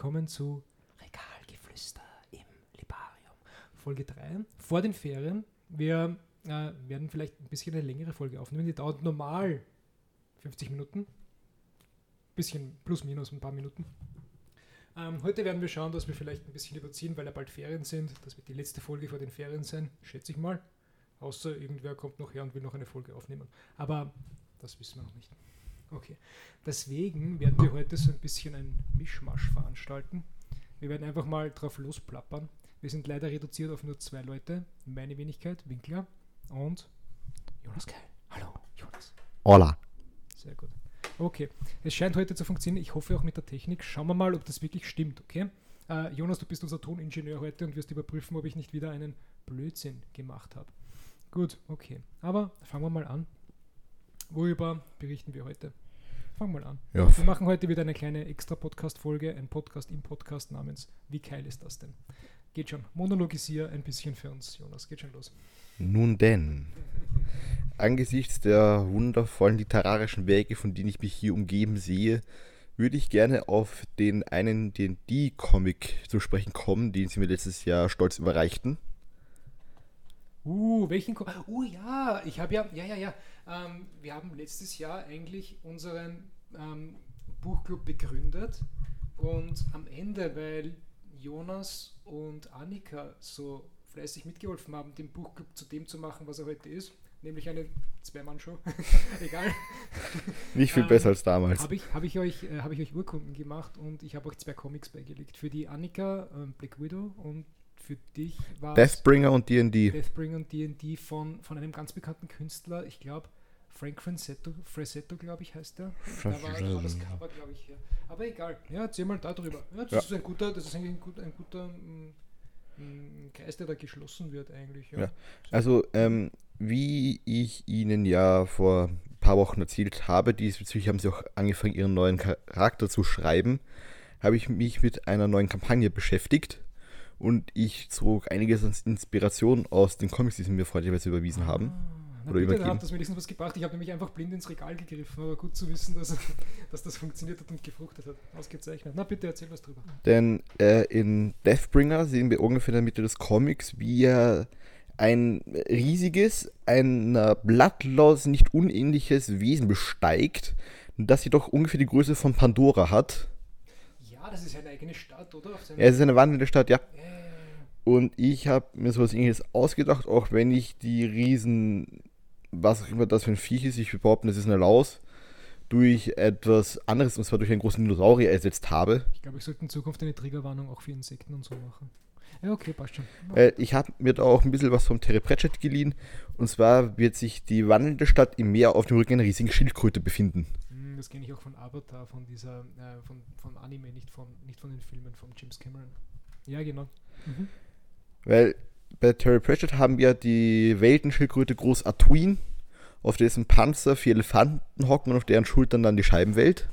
Willkommen zu Regalgeflüster im Libarium. Folge 3 vor den Ferien. Wir äh, werden vielleicht ein bisschen eine längere Folge aufnehmen. Die dauert normal 50 Minuten. Bisschen plus minus ein paar Minuten. Ähm, heute werden wir schauen, dass wir vielleicht ein bisschen überziehen, weil ja bald Ferien sind. Das wird die letzte Folge vor den Ferien sein, schätze ich mal. Außer irgendwer kommt noch her und will noch eine Folge aufnehmen. Aber das wissen wir noch nicht. Okay. Deswegen werden wir heute so ein bisschen ein Mischmasch veranstalten. Wir werden einfach mal drauf losplappern. Wir sind leider reduziert auf nur zwei Leute. Meine Wenigkeit, Winkler und Jonas Keil. Hallo, Jonas. Hola. Sehr gut. Okay, es scheint heute zu funktionieren. Ich hoffe auch mit der Technik. Schauen wir mal, ob das wirklich stimmt, okay? Äh, Jonas, du bist unser Toningenieur heute und wirst überprüfen, ob ich nicht wieder einen Blödsinn gemacht habe. Gut, okay. Aber fangen wir mal an. Worüber berichten wir heute? Wir mal an. Ja. Wir machen heute wieder eine kleine Extra-Podcast-Folge, ein Podcast im Podcast namens Wie geil ist das denn? Geht schon. Monologisier ein bisschen für uns, Jonas. Geht schon los. Nun denn, angesichts der wundervollen literarischen Werke, von denen ich mich hier umgeben sehe, würde ich gerne auf den einen D&D-Comic zu sprechen kommen, den sie mir letztes Jahr stolz überreichten. Uh, welchen? Ko uh, ja, ich habe ja, ja, ja, ja. Ähm, wir haben letztes Jahr eigentlich unseren ähm, Buchclub begründet und am Ende, weil Jonas und Annika so fleißig mitgeholfen haben, den Buchclub zu dem zu machen, was er heute ist, nämlich eine Zwei-Mann-Show. Egal. Nicht viel Ähm, besser als damals. Habe ich, hab ich, euch, äh, hab ich euch Urkunden gemacht und ich habe euch zwei Comics beigelegt. Für die Annika ähm, Black Widow und für dich war Deathbringer und D&D. Deathbringer und D&D von, von einem ganz bekannten Künstler, ich glaube Frank Frasetto, Frasetto glaube ich heißt der. Da war, da war das Cover, glaube ich, hier. Aber egal, ja, erzähl mal darüber. Ja, das Ja. ist ein guter, das ist eigentlich ein, gut, ein guter mm, mm, Kreis, der da geschlossen wird eigentlich. Ja. Ja. Also, ähm, wie ich Ihnen ja vor ein paar Wochen erzählt habe, diesbezüglich haben Sie auch angefangen, Ihren neuen Charakter zu schreiben, habe ich mich mit einer neuen Kampagne beschäftigt und ich zog einiges an Inspiration aus den Comics, die Sie mir freundlicherweise überwiesen haben. Na Oder bitte, übergeben. hat das wenigstens was gebracht. Ich habe nämlich einfach blind ins Regal gegriffen, aber gut zu wissen, dass, dass das funktioniert hat und gefruchtet hat. Ausgezeichnet. Na bitte, erzähl was drüber. Denn äh, in Deathbringer sehen wir ungefähr in der Mitte des Comics, wie er ein riesiges, einer Blattlaus nicht unähnliches Wesen besteigt, das jedoch ungefähr die Größe von Pandora hat. Ja, das ist eine eigene Stadt, oder? Seinem Er ist eine wandelnde Stadt, ja. Ja, ja, ja. Und ich habe mir sowas ähnliches ausgedacht, auch wenn ich die Riesen, was auch immer das für ein Viech ist, ich behaupte, es ist eine Laus, durch etwas anderes, und zwar durch einen großen Dinosaurier ersetzt habe. Ich glaube, ich sollte in Zukunft eine Triggerwarnung auch für Insekten und so machen. Ja, okay, passt schon. Weil ich habe mir da auch ein bisschen was vom Terry Pratchett geliehen. Und zwar wird sich die wandelnde Stadt im Meer auf dem Rücken einer riesigen Schildkröte befinden. Hm, Das kenne ich auch von Avatar, von dieser, äh, von, von Anime, nicht von, nicht von den Filmen von James Cameron. Ja, genau. Mhm. Weil bei Terry Pratchett haben wir die Weltenschildkröte Groß Atuin, auf dessen Panzer vier Elefanten hocken und auf deren Schultern dann die Scheibenwelt.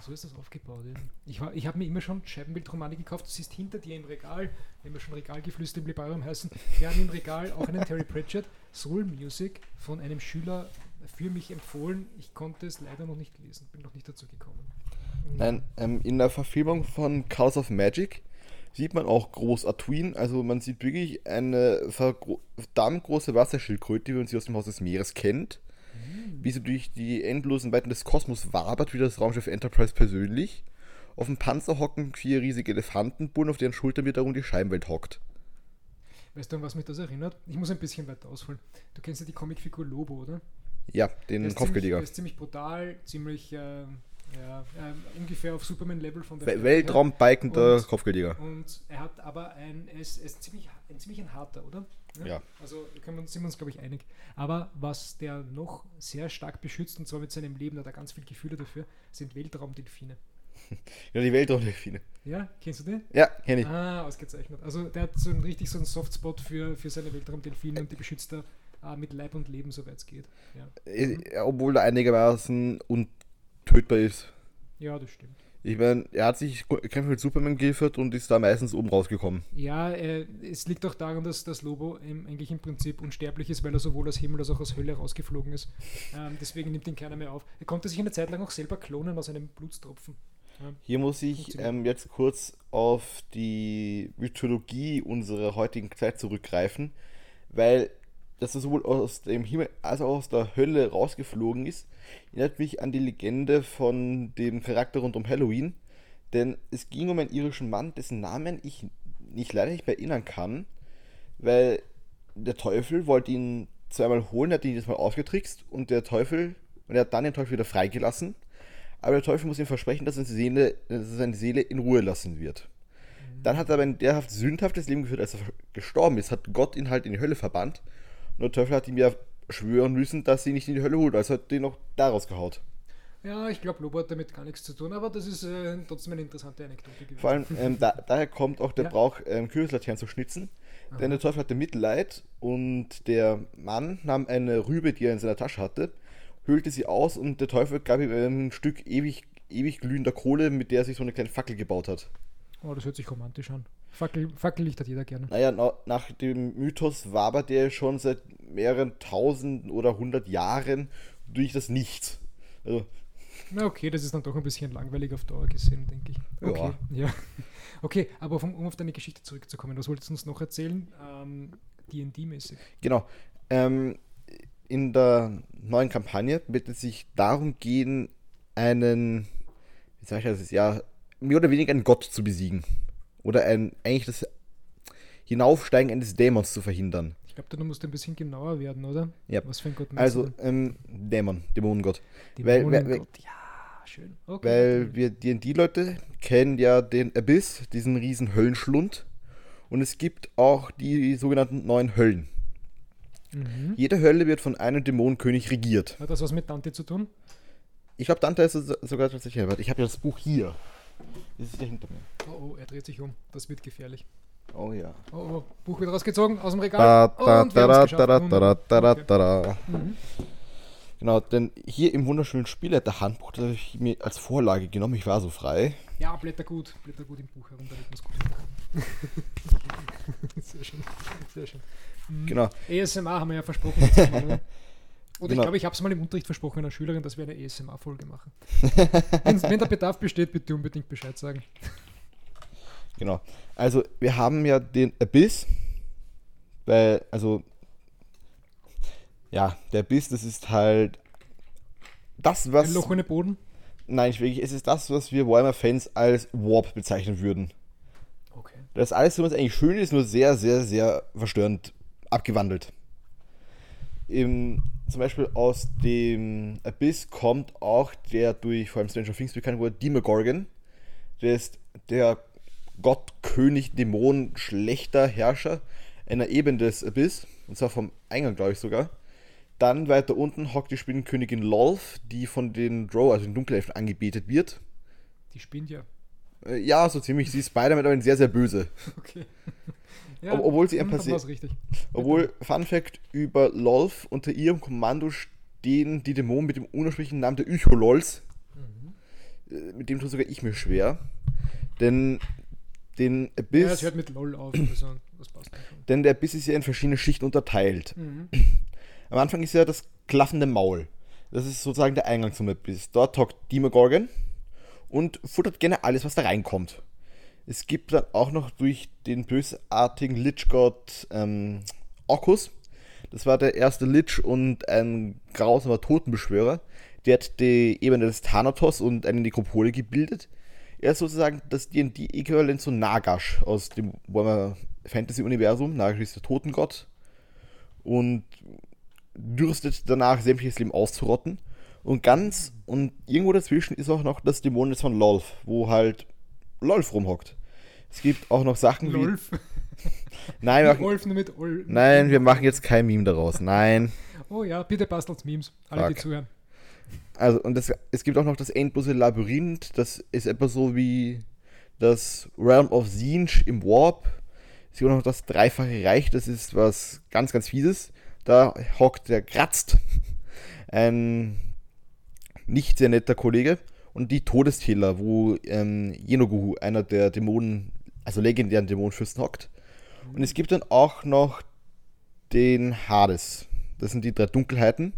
So ist das aufgebaut. Ja. Ich, war- ich habe mir immer schon Scheibenbildromane gekauft. Du siehst hinter dir im Regal, wenn wir schon Regalgeflüster im Libarium heißen, wir haben im Regal auch einen Terry Pratchett, Soul Music, von einem Schüler für mich empfohlen. Ich konnte es leider noch nicht lesen, bin noch nicht dazu gekommen. Nein, ähm, in der Verfilmung von Chaos of Magic sieht man auch Groß Atuin. Also man sieht wirklich eine verdammt große Wasserschildkröte, wie man sie aus dem Haus des Meeres kennt. Wie sie durch die endlosen Weiten des Kosmos wabert, wie das Raumschiff Enterprise persönlich. Auf dem Panzer hocken vier riesige Elefantenbullen, auf deren Schultern wiederum die Scheibenwelt hockt. Weißt du, an was mich das erinnert? Ich muss ein bisschen weiter ausholen. Du kennst ja die Comicfigur Lobo, oder? Ja, den Kopfgeldiger. der ist ziemlich brutal, ziemlich äh, ja, ähm, ungefähr auf Superman-Level von der. Weltraumbikender Und- Kopfgeldiger. Und er hat aber ein, er ist, er ist ziemlich, ein ziemlich ein harter, oder? Ja. Also da können wir, uns- sind wir uns, glaube ich, einig. Aber was der noch sehr stark beschützt, und zwar mit seinem Leben, da hat er ganz viel Gefühle dafür, sind Weltraumdelfine. Ja, die Weltraumdelfine. Ja, kennst du den? Ja, kenne ich. Ah, ausgezeichnet. Also der hat so einen, richtig so einen Softspot für, für seine Weltraumdelfine und die beschützt er äh, mit Leib und Leben, soweit es geht. Ja. Äh, Obwohl er einigermaßen untötbar ist. ja, das stimmt. Ich meine, er hat sich Kämpfe mit Superman geliefert und ist da meistens oben rausgekommen. Ja, äh, es liegt auch daran, dass das Lobo im, eigentlich im Prinzip unsterblich ist, weil er sowohl aus Himmel als auch aus Hölle rausgeflogen ist. Ähm, deswegen nimmt ihn keiner mehr auf. Er konnte sich eine Zeit lang auch selber klonen aus einem Blutstropfen. Ja. Hier muss ich ähm, jetzt kurz auf die Mythologie unserer heutigen Zeit zurückgreifen, weil dass er sowohl aus dem Himmel als auch aus der Hölle rausgeflogen ist, erinnert mich an die Legende von dem Charakter rund um Halloween. Denn es ging um einen irischen Mann, dessen Namen ich nicht leider nicht mehr erinnern kann, weil der Teufel wollte ihn zweimal holen, hat ihn jedes Mal ausgetrickst und der Teufel, und er hat dann den Teufel wieder freigelassen. Aber der Teufel muss ihm versprechen, dass er seine Seele, dass er seine Seele in Ruhe lassen wird. Dann hat er aber ein derhaft sündhaftes Leben geführt, als er gestorben ist, hat Gott ihn halt in die Hölle verbannt. Und der Teufel hat ihm ja schwören müssen, dass sie nicht in die Hölle holt, also hat den noch daraus gehaut. Ja, ich glaube, Lobo hat damit gar nichts zu tun, aber das ist äh, trotzdem eine interessante Anekdote gewesen. Vor allem, ähm, da, daher kommt auch der Ja. Brauch, ähm, Kürbislaternen zu schnitzen. Denn der Teufel hatte Mitleid und der Mann nahm eine Rübe, die er in seiner Tasche hatte, höhlte sie aus und der Teufel gab ihm ein Stück ewig, ewig glühender Kohle, mit der er sich so eine kleine Fackel gebaut hat. Oh, das hört sich romantisch an. Fackel, Fackellicht hat jeder gerne. Naja, na, nach dem Mythos wabert er schon seit mehreren tausend oder hundert Jahren durch das Nichts. Also, Na okay, das ist dann doch ein bisschen langweilig auf Dauer gesehen, denke ich. Ja. Okay, ja. Okay, aber vom, um auf deine Geschichte zurückzukommen, was wolltest du uns noch erzählen? Ähm, D&D-mäßig. Genau. Ähm, in der neuen Kampagne wird es sich darum gehen, einen, wie sag ich das, ja, mehr oder weniger einen Gott zu besiegen. Oder ein, eigentlich das Hinaufsteigen eines Dämons zu verhindern. Ich glaube, du musst ein bisschen genauer werden, oder? Ja. Was für ein Gott Also, ähm, Dämon, Dämonengott. denn? weil- weil- Dämonengott. Ja, schön. Okay. Weil wir D&D-Leute kennen ja den Abyss, diesen riesen Höllenschlund. Und es gibt auch die sogenannten neun Höllen. mhm. Jede Hölle wird von einem Dämonenkönig regiert. Hat das was mit Dante zu tun? Ich glaube, Dante ist sogar tatsächlich. Ich habe ja das Buch hier. Das ist ja hinter mir. Oh, oh, er dreht sich um. Das wird gefährlich. Oh ja. Oh, oh, Buch wird rausgezogen aus dem Regal. Genau, denn hier im wunderschönen Spielleiterhandbuch, das habe ich mir als Vorlage genommen. Ich war so frei. Ja, blätter gut. Blätter gut im Buch herum, da wird man es gut sehr schön. Sehr schön. Mhm. Genau. ASMR haben wir ja versprochen. Mal, oder? Genau. ich glaube, ich habe es mal im Unterricht versprochen einer Schülerin, dass wir eine ASMR-Folge machen. wenn, wenn der Bedarf besteht, bitte unbedingt Bescheid sagen. Genau. Also, wir haben ja den Abyss. Weil, also. Ja, der Abyss, das ist halt. Das, was. Ein Loch ohne Boden. Nein, nicht wirklich. Es ist das, was wir Warhammer-Fans als Warp bezeichnen würden. Okay. Das ist alles, was eigentlich schön ist, nur sehr, sehr, sehr verstörend abgewandelt. Im, zum Beispiel aus dem Abyss kommt auch der durch vor allem Stranger Things bekannt wurde Demogorgon. Der ist der Gott, König, Dämon, schlechter Herrscher einer Ebene des Abyss. Und zwar vom Eingang, glaube ich sogar. Dann weiter unten hockt die Spinnenkönigin Lolth, die von den Drow, also den Dunkelelfen, angebetet wird. Die spinnt ja. Äh, Ja, so ziemlich. Sie ist Spider-Man, aber sehr, sehr böse. Okay. Ob- obwohl sie ein dann Passi- war's richtig. Obwohl, Fun Fact über Lolf, unter ihrem Kommando stehen die Dämonen mit dem ursprünglichen Namen der Ycho-Lols. Mhm. Äh, Mit dem tue sogar ich mir schwer. Denn den Ja, Abyss, es hört mit LOL auf. Also, denn der Abyss ist ja in verschiedene Schichten unterteilt. Mhm. Am Anfang ist ja das klaffende Maul. Das ist sozusagen der Eingang zum Abyss. Dort hockt Demogorgon und futtert gerne alles, was da reinkommt. Es gibt dann auch noch durch den bösartigen Lichgott ähm, Orcus. Das war der erste Lich und ein grausamer Totenbeschwörer. Der hat die Ebene des Thanatos und eine Nekropole gebildet. Er ist sozusagen das D&D-Äquivalent zu Nagash aus dem Warhammer Fantasy-Universum. Nagash ist der Totengott und dürstet danach, sämtliches Leben auszurotten. Und ganz und irgendwo dazwischen ist auch noch das Dämonennetz von Lolf, wo halt Lolf rumhockt. Es gibt auch noch Sachen wie. Lolf. Nein, wir machen, mit Ol. nein, wir machen jetzt kein Meme daraus. Nein. Oh ja, bitte passt als Memes. Alle, die Fuck. zuhören. Also, und das, es gibt auch noch das endlose Labyrinth. Das ist etwa so wie das Realm of Zinj im Warp. Es gibt auch noch das dreifache Reich. Das ist was ganz, ganz Fieses. Da hockt der Kratzt. Ein nicht sehr netter Kollege. Und die Todesteller, wo ähm, Yenogu, einer der Dämonen, also legendären Dämonenfürsten, hockt. Und es gibt dann auch noch den Hades. Das sind die drei Dunkelheiten.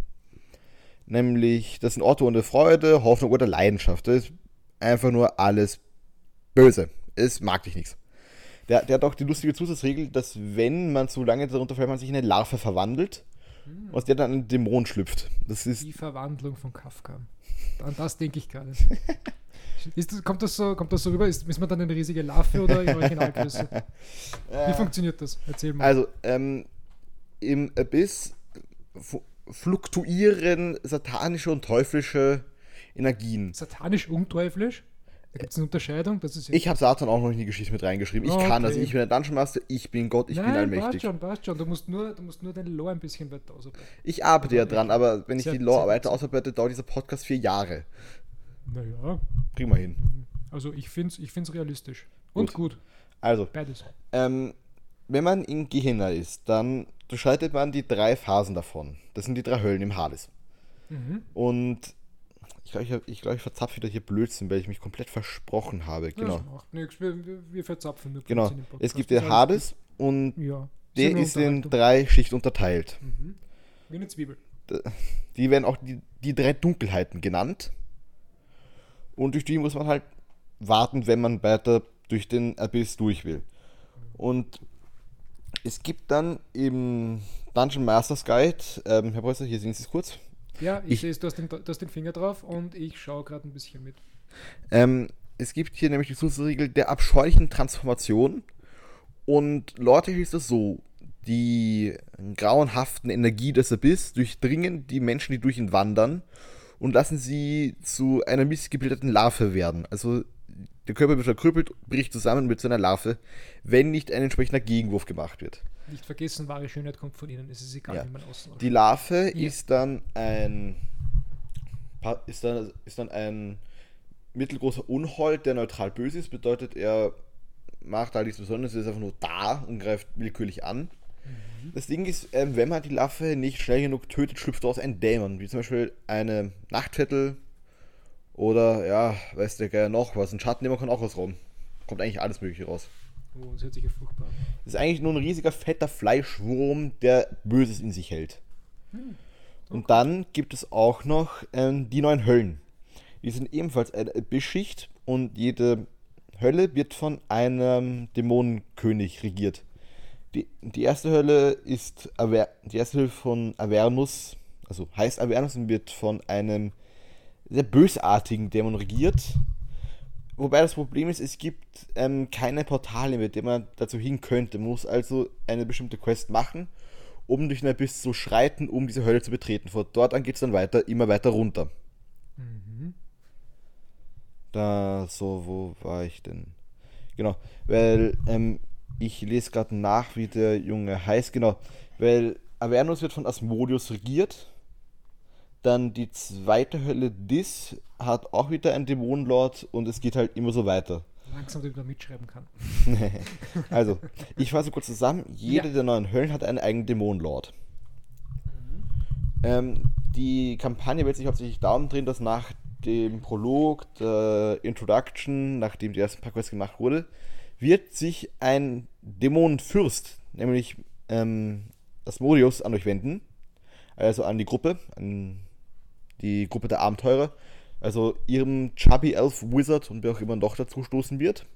Nämlich, das sind Orte ohne Freude, Hoffnung oder Leidenschaft. Das ist einfach nur alles böse. Es mag dich nichts. Der, der hat auch die lustige Zusatzregel, dass wenn man zu lange darunter fällt, man sich in eine Larve verwandelt, aus der dann ein Dämon schlüpft. Das ist Die Verwandlung von Kafka. An das denke ich gerade. Das, kommt, das so, kommt das so rüber? Ist, ist man dann eine riesige Larve oder in Originalgröße? Wie funktioniert das? Erzähl mal. Also, ähm, im Abyss fluktuieren satanische und teuflische Energien. Satanisch und teuflisch? Da gibt es eine Unterscheidung? Das ist Ich habe Satan auch noch in die Geschichte mit reingeschrieben. Ich Okay. kann das. Ich bin der Dungeon Master, ich bin Gott, ich bin Nein, passt allmächtig. schon, passt schon. Du musst nur, du musst nur deine Lore ein bisschen weiter ausarbeiten. Ich arbeite ja dran, aber wenn ich Sehr- die Lore sehr- weiter ausarbeite, dauert dieser Podcast vier Jahre. Naja, wir hin. also ich finde es ich find's realistisch. Und gut. Also, beides. ähm, wenn man in Gehenna ist, dann durchschreitet man die drei Phasen davon. Das sind die drei Höllen im Hades. Mhm. Und ich glaube, ich, hab- ich, glaub, ich verzapfe wieder hier Blödsinn, weil ich mich komplett versprochen habe. Genau. Das macht nichts. Wir, wir, verzapfen nur Genau. Es gibt den ist Hades und Ja. der ist in drei Schichten unterteilt. Wie eine Zwiebel. Die werden auch die, die drei Dunkelheiten genannt. Und durch die muss man halt warten, wenn man weiter durch den Abyss durch will. Und es gibt dann im Dungeon Masters Guide, ähm, Herr Preußer, hier sehen Sie es kurz, Ja, ich, Ich- sehe es, du hast, den, du hast den Finger drauf und ich schaue gerade ein bisschen mit. Ähm, es gibt hier nämlich die Zusatzregel der abscheulichen Transformation. Und lortig ist das so: Die grauenhaften Energie des Abyss durchdringen die Menschen, die durch ihn wandern, und lassen sie zu einer missgebildeten Larve werden. Also der Körper wird verkrüppelt, bricht zusammen mit so einer Larve, wenn nicht ein entsprechender Gegenwurf gemacht wird. Nicht vergessen, wahre Schönheit kommt von innen. Es ist egal, Ja. wie man außen Die Larve Ja. ist dann ein ist dann, ist dann ein mittelgroßer Unhold, der neutral böse ist, bedeutet er macht all nichts Besonderes, er ist einfach nur da und greift willkürlich an. Das Ding ist, ähm, wenn man die Larve nicht schnell genug tötet, schlüpft daraus ein Dämon, wie zum Beispiel eine Nachtvettel oder ja, weiß der Geier noch was, ein Schattendämon kann auch was rum. Kommt eigentlich alles mögliche raus. Oh, das hört sich ja furchtbar an. Das ist eigentlich nur ein riesiger, fetter Fleischwurm, der Böses in sich hält. Und dann gibt es auch noch ähm, die neuen Höllen. Die sind ebenfalls eine Beschicht und jede Hölle wird von einem Dämonenkönig regiert. Die, die erste Hölle ist Aver die erste Hölle von Avernus, also heißt Avernus und wird von einem sehr bösartigen Dämon regiert. Wobei das Problem ist, es gibt ähm, keine Portale, mit denen man dazu hin könnte. Man muss also eine bestimmte Quest machen, um durch den Abyss zu schreiten, um diese Hölle zu betreten. Von dort an geht es dann weiter, immer weiter runter. Da, so, wo war ich denn? Genau, weil ähm, ich lese gerade nach, wie der Junge heißt. Genau, weil Avernus wird von Asmodeus regiert. Dann die zweite Hölle Dis hat auch wieder einen Dämonenlord und es geht halt immer so weiter. Langsam, damit man mitschreiben kann. Also, ich fasse kurz zusammen. Jede Ja. der neuen Höllen hat einen eigenen Dämonenlord. Ähm, die Kampagne wird sich hauptsächlich darum drehen, dass nach dem Prolog, der Introduction, nachdem die ersten paar Quests gemacht wurde, wird sich ein Dämonenfürst, nämlich ähm, Asmodeus, an euch wenden. Also an die Gruppe, an die Gruppe der Abenteurer. Also ihrem Chubby Elf Wizard und wer auch immer noch dazu stoßen wird.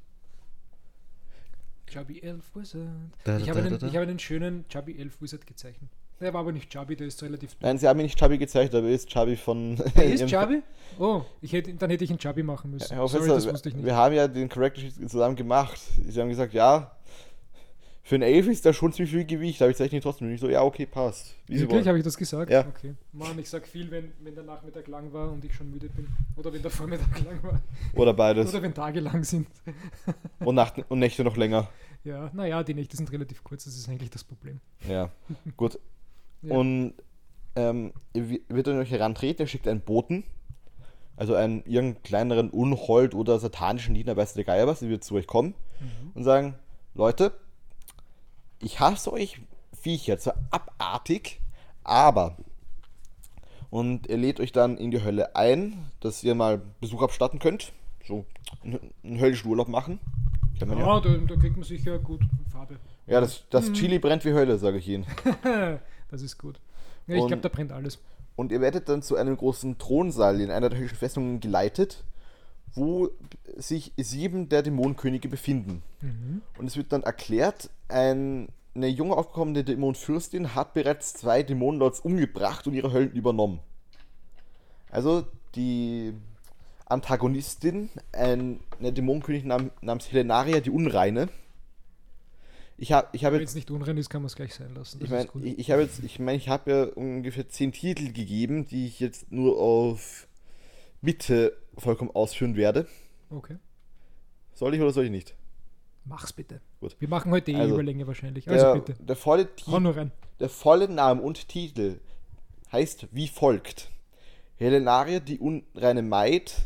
Chubby Elf Wizard. Da, ich da, habe da, einen, da, da. ich habe einen schönen Chubby Elf Wizard gezeichnet. Der war aber nicht Chubby, der ist relativ. Nein, sie haben ihn nicht Chubby gezeigt, aber er ist Chubby von. Der ist Chubby? Oh, ich hätte, dann hätte ich ihn Chubby machen müssen. Herr Sorry, Professor, das wusste ich wir, nicht. wir haben ja den Character Sheet zusammen gemacht. Sie haben gesagt, ja, für einen Elf ist da schon ziemlich viel Gewicht. Da habe ich nicht trotzdem. Und ich so, ja, okay, passt. Wirklich, habe ich das gesagt? Ja. Okay. Mann, ich sag viel, wenn, wenn der Nachmittag lang war und ich schon müde bin. Oder wenn der Vormittag lang war. Oder beides. Oder wenn Tage lang sind. Und, Nacht und Nächte noch länger. Ja, naja, die Nächte sind relativ kurz, das ist eigentlich das Problem. Ja, gut. Ja. Und ähm, wird an euch herantreten, er schickt einen Boten. Also einen irgendeinen kleineren Unhold oder satanischen Diener, weiß der Geier was, die wird zu euch kommen Mhm. und sagen, Leute, ich hasse euch Viecher, zwar abartig, aber Und er lädt euch dann in die Hölle ein, dass ihr mal Besuch abstatten könnt. So einen, einen höllischen Urlaub machen. Kennt man ja. Ja, da, da kriegt man sicher gut Farbe. Ja, das, das Chili brennt wie Hölle, sage ich Ihnen. das ist gut. Ja, ich glaube, da brennt alles. Und ihr werdet dann zu einem großen Thronsaal in einer der höchsten Festungen geleitet, wo sich sieben der Dämonenkönige befinden. Mhm. Und es wird dann erklärt, ein, eine junge aufgekommene Dämonenfürstin hat bereits zwei Dämonenlords umgebracht und ihre Höllen übernommen. Also die Antagonistin, ein, eine Dämonenkönigin nam, namens Helenaria, die Unreine. Ich habe ich hab Wenn jetzt es nicht unrein ist, kann man es gleich sein lassen. Das ich meine, ich, ich habe jetzt, ich meine, ich habe ja ungefähr zehn Titel gegeben, die ich jetzt nur auf Mitte vollkommen ausführen werde. Okay. Soll ich oder soll ich nicht? Mach's bitte. Gut. Wir machen heute eh Also, Überlänge wahrscheinlich. Also Der, bitte. der, volle der volle Name und Titel heißt wie folgt: Helenaria, die unreine Maid,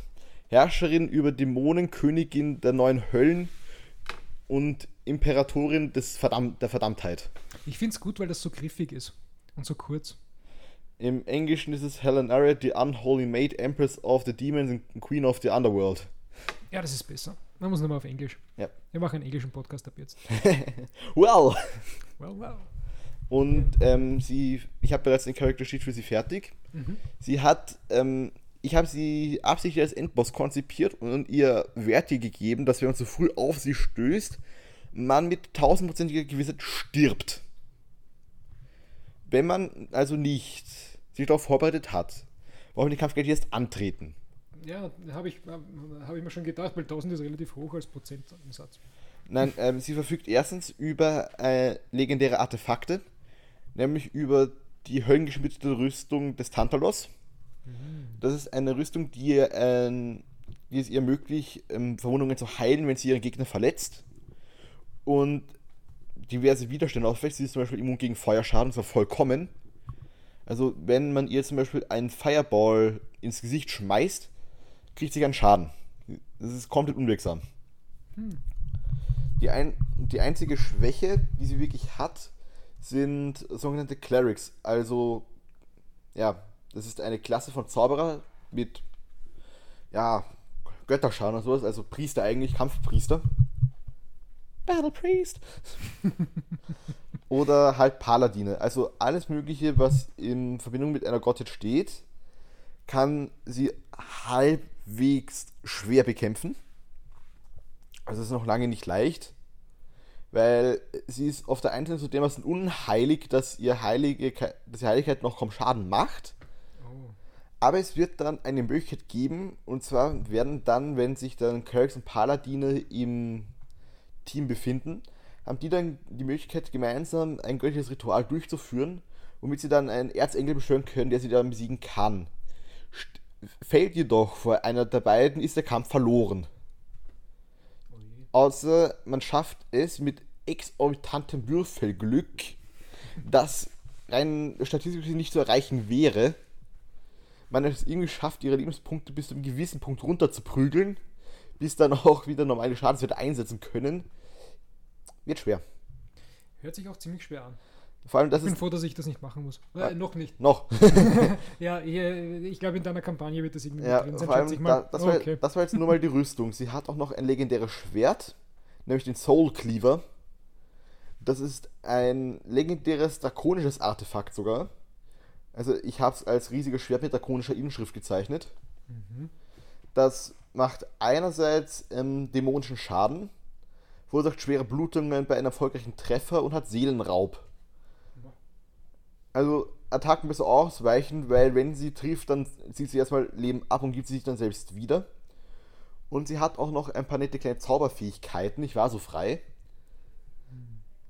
Herrscherin über Dämonen, Königin der neun Höllen und Imperatorin des Verdamm der Verdammtheit. Ich finde es gut, weil das so griffig ist. Und so kurz. Im Englischen ist es Helenaria, the Unholy Maid, Empress of the Demons and Queen of the Underworld. Ja, das ist besser. Man muss nochmal auf Englisch. Ja. Wir machen einen englischen Podcast ab jetzt. Well! Wow, wow. Und ähm, sie, ich habe bereits den Character Sheet für sie fertig. Mhm. Sie hat, ähm, ich habe sie absichtlich als Endboss konzipiert und ihr Werte gegeben, dass wenn man zu früh auf sie stößt, man mit tausendprozentiger Gewissheit stirbt. Wenn man also nicht sich darauf vorbereitet hat, man den Kampf gleich erst antreten. Ja, habe ich, hab ich mir schon gedacht, weil 1000 ist relativ hoch als Prozentsatz. Nein, ähm, sie verfügt erstens über äh, legendäre Artefakte, nämlich über die höllengeschmiedete Rüstung des Tantalos. Das ist eine Rüstung, die, ähm, die es ihr ermöglicht, ähm, Verwundungen zu heilen, wenn sie ihren Gegner verletzt. Und diverse Widerstände auswächst. Sie ist zum Beispiel immun gegen Feuerschaden, zwar vollkommen. Also, wenn man ihr zum Beispiel einen Fireball ins Gesicht schmeißt, kriegt sie keinen Schaden. Das ist komplett unwirksam. Die, ein, die einzige Schwäche, die sie wirklich hat, sind sogenannte Clerics. Also, ja, das ist eine Klasse von Zauberer mit, ja, Götterschaden und sowas, also Priester eigentlich, Kampfpriester. Battle Priest. Oder halt Paladine. Also alles Mögliche, was in Verbindung mit einer Gottheit steht, kann sie halbwegs schwer bekämpfen. Also es ist noch lange nicht leicht, weil sie ist auf der einen Seite so dermaßen unheilig, dass ihr Heilige, dass ihre Heiligkeit noch kaum Schaden macht. Oh. Aber es wird dann eine Möglichkeit geben, und zwar werden dann, wenn sich dann Clerics und Paladine im Team befinden, haben die dann die Möglichkeit, gemeinsam ein göttliches Ritual durchzuführen, womit sie dann einen Erzengel beschwören können, der sie dann besiegen kann. St fällt jedoch vor einer der beiden, ist der Kampf verloren. Außer man schafft es mit exorbitantem Würfelglück, das rein statistisch nicht zu erreichen wäre. Man es irgendwie schafft, ihre Lebenspunkte bis zu einem gewissen Punkt runter zu prügeln, bis dann auch wieder normale Schadenswerte einsetzen können. Wird schwer. Hört sich auch ziemlich schwer an. Vor allem, das Ich bin ist froh, dass ich das nicht machen muss. Ah. Äh, noch nicht. noch. Ja, ich, glaube, in deiner Kampagne wird das irgendwie Ja, drin sein, vor allem, da, das, war, okay. das war jetzt nur mal die Rüstung. Sie hat auch noch ein legendäres Schwert, nämlich den Soul Cleaver. Das ist ein legendäres drakonisches Artefakt sogar. Also ich habe es als riesiges Schwert mit drakonischer Inschrift gezeichnet. Mhm. Das macht einerseits ähm, dämonischen Schaden, verursacht schwere Blutungen bei einem erfolgreichen Treffer und hat Seelenraub. Also Attacken besser ausweichen, weil wenn sie trifft, dann zieht sie erstmal Leben ab und gibt sie sich dann selbst wieder. Und sie hat auch noch ein paar nette kleine Zauberfähigkeiten. Ich war so frei.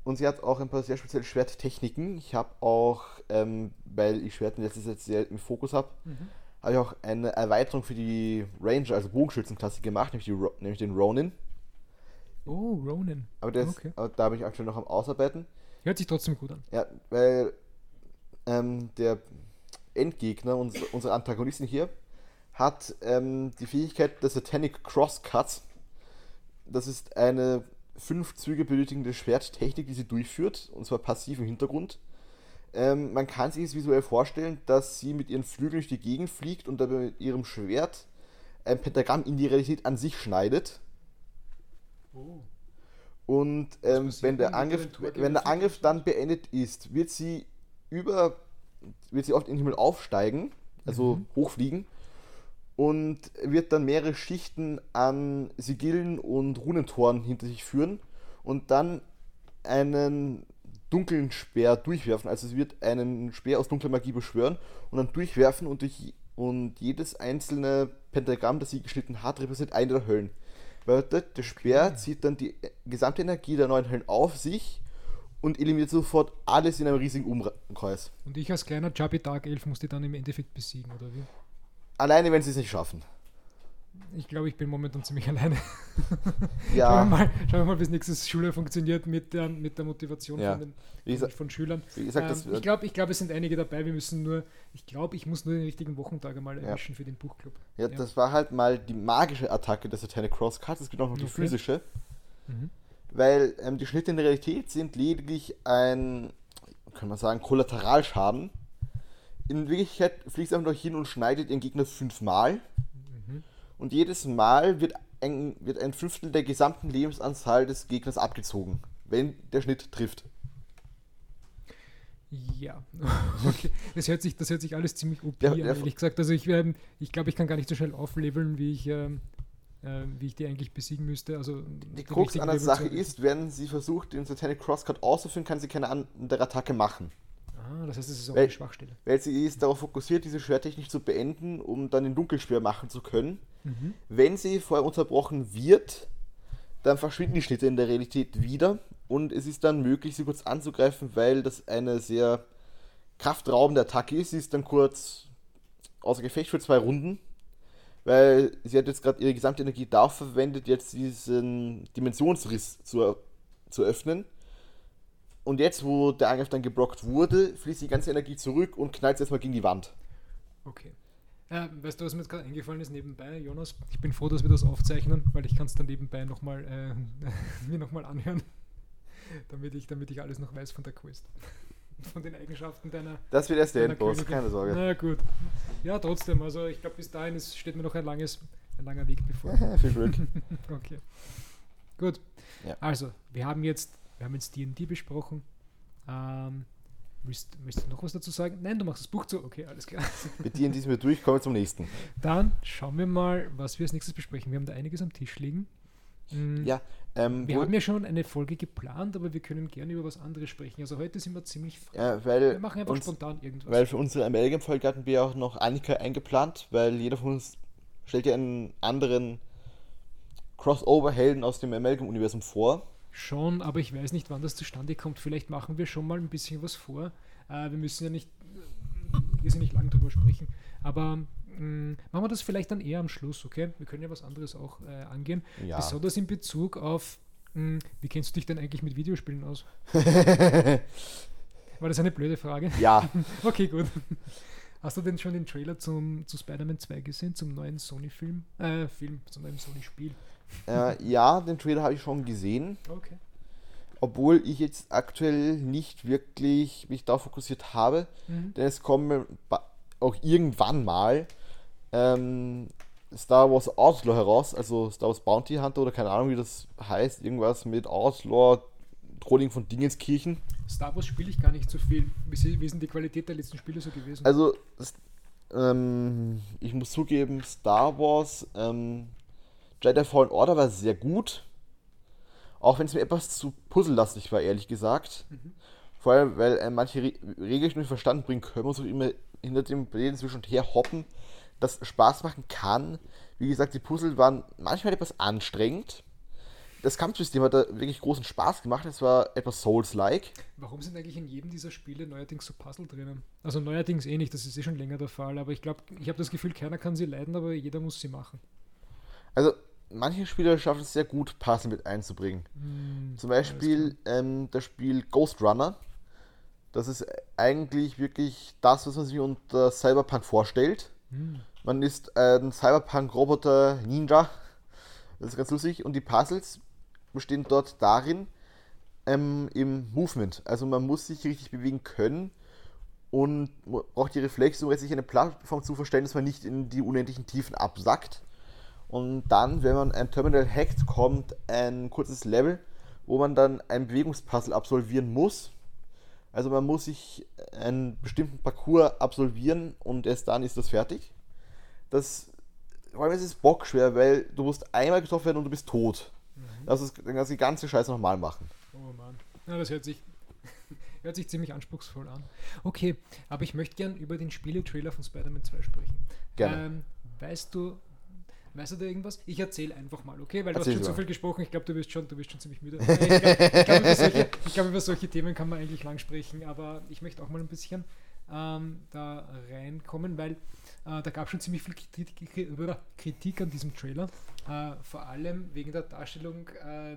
Und sie hat auch ein paar sehr spezielle Schwerttechniken. Ich habe auch, ähm, weil ich Schwert in letzter Zeit sehr im Fokus habe, Mhm. habe ich auch eine Erweiterung für die Ranger, also Bogenschützenklasse gemacht, nämlich, die, nämlich den Ronin. Oh, Ronin. Aber, der ist, Okay. aber da bin ich aktuell noch am Ausarbeiten. Hört sich trotzdem gut an. Ja, weil ähm, der Endgegner, uns, unsere Antagonistin hier, hat ähm, die Fähigkeit des Satanic Crosscuts. Das ist eine fünf Züge benötigende Schwerttechnik, die sie durchführt, und zwar passiv im Hintergrund. Ähm, man kann sich es visuell vorstellen, dass sie mit ihren Flügeln durch die Gegend fliegt und dabei mit ihrem Schwert ein Pentagramm in die Realität an sich schneidet. Oh. Und ähm, wenn, der Angriff, wenn der Angriff dann beendet ist, wird sie über, wird sie oft in den Himmel aufsteigen, also Mhm. hochfliegen und wird dann mehrere Schichten an Sigillen und Runentoren hinter sich führen und dann einen dunklen Speer durchwerfen. Also sie wird einen Speer aus dunkler Magie beschwören und dann durchwerfen und, durch, und jedes einzelne Pentagramm, das sie geschnitten hat, repräsentiert eine der Höllen. Weil der, Speer zieht dann die gesamte Energie der neuen Höllen auf sich und eliminiert sofort alles in einem riesigen Umkreis. Und ich als kleiner Chubby Dark Elf muss die dann im Endeffekt besiegen, oder wie? Alleine, wenn sie es nicht schaffen. Ich glaube, ich bin momentan ziemlich alleine. Schauen wir Ja, mal, schauen wir mal bis nächstes Schuljahr funktioniert mit der, mit der Motivation Ja. von, den, gesagt, von Schülern. gesagt ähm, ich glaube, ich glaub, es sind einige dabei. Wir müssen nur, ich glaube, ich muss nur den richtigen Wochentag einmal Ja. erwischen für den Buchclub. ja, ja. das war halt mal die magische Attacke der Satanic Cross Cards. Es gibt auch noch die Okay. physische. Mhm. Weil ähm, die Schnitte in der Realität sind lediglich ein, kann man sagen, Kollateralschaden. In Wirklichkeit fliegt es einfach nur hin und schneidet den Gegner fünfmal. Und jedes Mal wird ein, wird ein Fünftel der gesamten Lebensanzahl des Gegners abgezogen, wenn der Schnitt trifft. Ja, okay. Das hört sich, das hört sich alles ziemlich OP an, ehrlich gesagt. Also ich, ähm, ich glaube, ich kann gar nicht so schnell aufleveln, wie ich, ähm, ähm, wie ich die eigentlich besiegen müsste. Also Die Krux an der Sache ist, wenn sie versucht, den Satanic Crosscut auszuführen, kann sie keine andere Attacke machen. Ah, das heißt, es ist auch Weil- eine Schwachstelle. Weil sie ist darauf fokussiert, diese Schwertechnik zu beenden, um dann den Dunkelspeer machen zu können. Mhm. Wenn sie vorher unterbrochen wird, dann verschwinden die Schnitte in der Realität wieder und es ist dann möglich, sie kurz anzugreifen, weil das eine sehr kraftraubende Attacke ist. Sie ist dann kurz außer Gefecht für zwei Runden, weil sie hat jetzt gerade ihre gesamte Energie darauf verwendet, jetzt diesen Dimensionsriss zu, zu öffnen. Und jetzt, wo der Angriff dann geblockt wurde, fließt die ganze Energie zurück und knallt erstmal gegen die Wand. Okay. Äh, weißt du, was mir jetzt gerade eingefallen ist nebenbei, Jonas? Ich bin froh, dass wir das aufzeichnen, weil ich kann es dann nebenbei nochmal äh, mir nochmal anhören, damit ich, damit ich alles noch weiß von der Quest. Von den Eigenschaften deiner, Das wird erst der Endboss, keine Sorge. Na gut. Ja, trotzdem, also ich glaube, bis dahin ist, steht mir noch ein, langes, ein langer Weg bevor. Viel Glück. Okay. Gut. Ja. Also, wir haben jetzt, wir haben jetzt D&D besprochen. Ähm, willst, willst du noch was dazu sagen? Nein, du machst das Buch zu. Okay, alles klar. Mit in diesem wir durch, kommen wir zum nächsten. Dann schauen wir mal, was wir als nächstes besprechen. Wir haben da einiges am Tisch liegen. Mm, Ja, ähm, Wir haben ja schon eine Folge geplant, aber wir können gerne über was anderes sprechen. Also heute sind wir ziemlich frei. ja, wir machen einfach uns, spontan irgendwas. weil für unsere Amalgam-Folge hatten wir auch noch einige eingeplant, weil jeder von uns stellt ja einen anderen Crossover-Helden aus dem Amalgam-Universum vor. Schon, aber ich weiß nicht, wann das zustande kommt. Vielleicht machen wir schon mal ein bisschen was vor. Äh, wir müssen ja nicht, wir sind nicht lang drüber sprechen. Aber mh, machen wir das vielleicht dann eher am Schluss, okay? Wir können ja was anderes auch äh, angehen. Ja. Besonders in Bezug auf, mh, wie kennst du dich denn eigentlich mit Videospielen aus? War das eine blöde Frage? ja, Okay, gut. Hast du denn schon den Trailer zum, zu Spider-Man 2 gesehen, zum neuen Sony-Film? Äh, Film, zum neuen Sony-Spiel. Äh, ja, den Trailer habe ich schon gesehen, Okay. obwohl ich jetzt aktuell nicht wirklich mich darauf fokussiert habe, Mhm. denn es kommen auch irgendwann mal ähm, Star Wars Outlaw heraus, also Star Wars Bounty Hunter oder keine Ahnung, wie das heißt, irgendwas mit Outlaw, Trolling von Dingenskirchen. Star Wars spiele ich gar nicht so viel. Wie, ist denn die Qualität der letzten Spiele so gewesen? Also, ähm, ich muss zugeben, Star Wars ähm, Jedi Fallen Order war sehr gut. Auch wenn es mir etwas zu puzzlelastig war, ehrlich gesagt. Vor allem, weil äh, manche Re Regeln nicht verstanden bringen können und so immer hinter dem Blöden zwischen und her hoppen, das Spaß machen kann. Wie gesagt, die Puzzle waren manchmal etwas anstrengend. Das Kampfsystem hat da wirklich großen Spaß gemacht. Es war etwas Souls-like. Warum sind eigentlich in jedem dieser Spiele neuerdings so Puzzle drinnen? Also neuerdings eh nicht, das ist eh schon länger der Fall, aber ich glaube, ich habe das Gefühl, keiner kann sie leiden, aber jeder muss sie machen. Also, manche Spieler schaffen es sehr gut, Puzzle mit einzubringen. Hm, Zum Beispiel ähm, das Spiel Ghost Runner. Das ist eigentlich wirklich das, was man sich unter Cyberpunk vorstellt. hm, Man ist ein Cyberpunk-Roboter Ninja. Das ist ganz lustig. Und die Puzzles bestehen dort darin, ähm, im Movement. Also man muss sich richtig bewegen können und braucht die Reflexe, um sich eine Plattform zu verstellen, dass man nicht in die unendlichen Tiefen absackt. Und dann, wenn man ein Terminal hackt, kommt ein kurzes Level, wo man dann ein Bewegungspuzzle absolvieren muss. Also man muss sich einen bestimmten Parcours absolvieren und erst dann ist das fertig. Das, vor allem ist es bockschwer, weil du musst einmal getroffen werden und du bist tot. Mhm. Also dann kannst du die ganze Scheiße nochmal machen. Oh Mann. Ja, das hört sich, hört sich ziemlich anspruchsvoll an. Okay, aber ich möchte gern über den Spieletrailer von Spider-Man 2 sprechen. Gerne. Ähm, weißt du, Weißt du da irgendwas? Ich erzähle einfach mal, okay? Weil du Erzähl hast schon so viel gesprochen. Ich glaube, du bist schon, du bist schon ziemlich müde. ich glaube, glaub, über, solche, glaub, über solche Themen kann man eigentlich lang sprechen, aber ich möchte auch mal ein bisschen ähm, da reinkommen, weil äh, da gab es schon ziemlich viel Kritik, Kritik an diesem Trailer. Äh, vor allem wegen der Darstellung äh,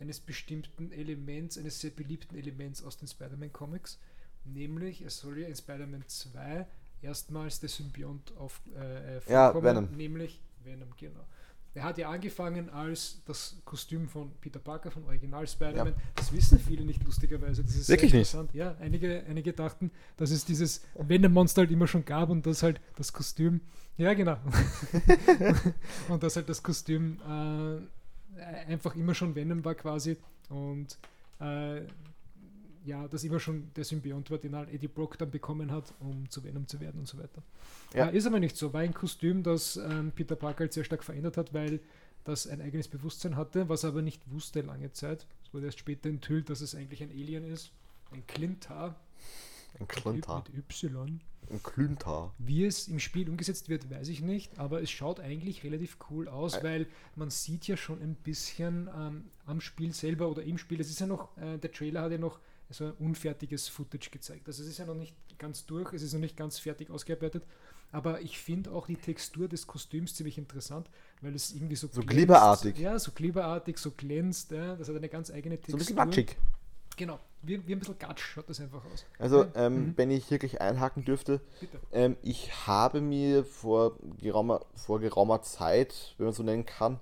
eines bestimmten Elements, eines sehr beliebten Elements aus den Spider-Man-Comics. Nämlich, es soll ja in Spider-Man 2 erstmals der Symbiont auf, äh, vorkommen, ja, nämlich Venom, genau. Er hat ja angefangen als das Kostüm von Peter Parker von Original Spider-Man. Ja. Das wissen viele nicht lustigerweise. Das ist Wirklich nicht? Ja, einige, einige dachten, dass es dieses Venom-Monster halt immer schon gab und das halt das Kostüm. Ja, genau. und das halt das Kostüm äh, einfach immer schon Venom war quasi. Und äh, ja, das immer schon der Symbiont war, den halt Eddie Brock dann bekommen hat, um zu Venom zu werden und so weiter. Ja. Äh, ist aber nicht so. War ein Kostüm, das ähm, Peter Parker halt sehr stark verändert hat, weil das ein eigenes Bewusstsein hatte, was er aber nicht wusste lange Zeit. Es wurde erst später enthüllt, dass es eigentlich ein Alien ist. Ein Klintar. Ein Klintar. Mit Y. Ein Klintar. Wie es im Spiel umgesetzt wird, weiß ich nicht, aber es schaut eigentlich relativ cool aus, Ä weil man sieht ja schon ein bisschen ähm, am Spiel selber oder im Spiel, es ist ja noch, äh, der Trailer hat ja noch so ein unfertiges Footage gezeigt. Also es ist ja noch nicht ganz durch, es ist noch nicht ganz fertig ausgearbeitet, aber ich finde auch die Textur des Kostüms ziemlich interessant, weil es irgendwie so So kleberartig. Ja, so kleberartig, so glänzt, ja, das hat eine ganz eigene Textur. So ein bisschen matschig. Genau, wie, wie ein bisschen Gatsch schaut das einfach aus. Also, ähm, mhm. wenn ich hier gleich einhaken dürfte, ähm, ich habe mir vor geraumer, vor geraumer Zeit, wenn man so nennen kann,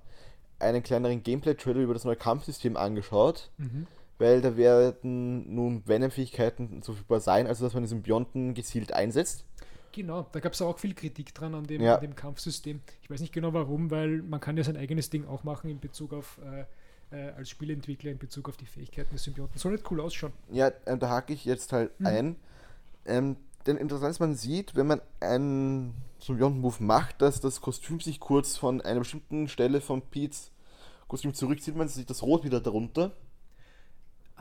einen kleineren Gameplay-Trailer über das neue Kampfsystem angeschaut. Mhm weil da werden nun Venom-Fähigkeiten verfügbar sein, also dass man den Symbionten gezielt einsetzt. Genau, da gab es auch viel Kritik dran an dem, ja. an dem, Kampfsystem. Ich weiß nicht genau warum, weil man kann ja sein eigenes Ding auch machen in Bezug auf äh, äh, als Spieleentwickler in Bezug auf die Fähigkeiten des Symbionten. Soll nicht cool ausschauen. Ja, äh, da hake ich jetzt halt mhm. ein. Ähm, denn interessant ist, man sieht, wenn man einen Symbionten-Move macht, dass das Kostüm sich kurz von einer bestimmten Stelle von Pete's Kostüm zurückzieht, man sieht das Rot wieder darunter.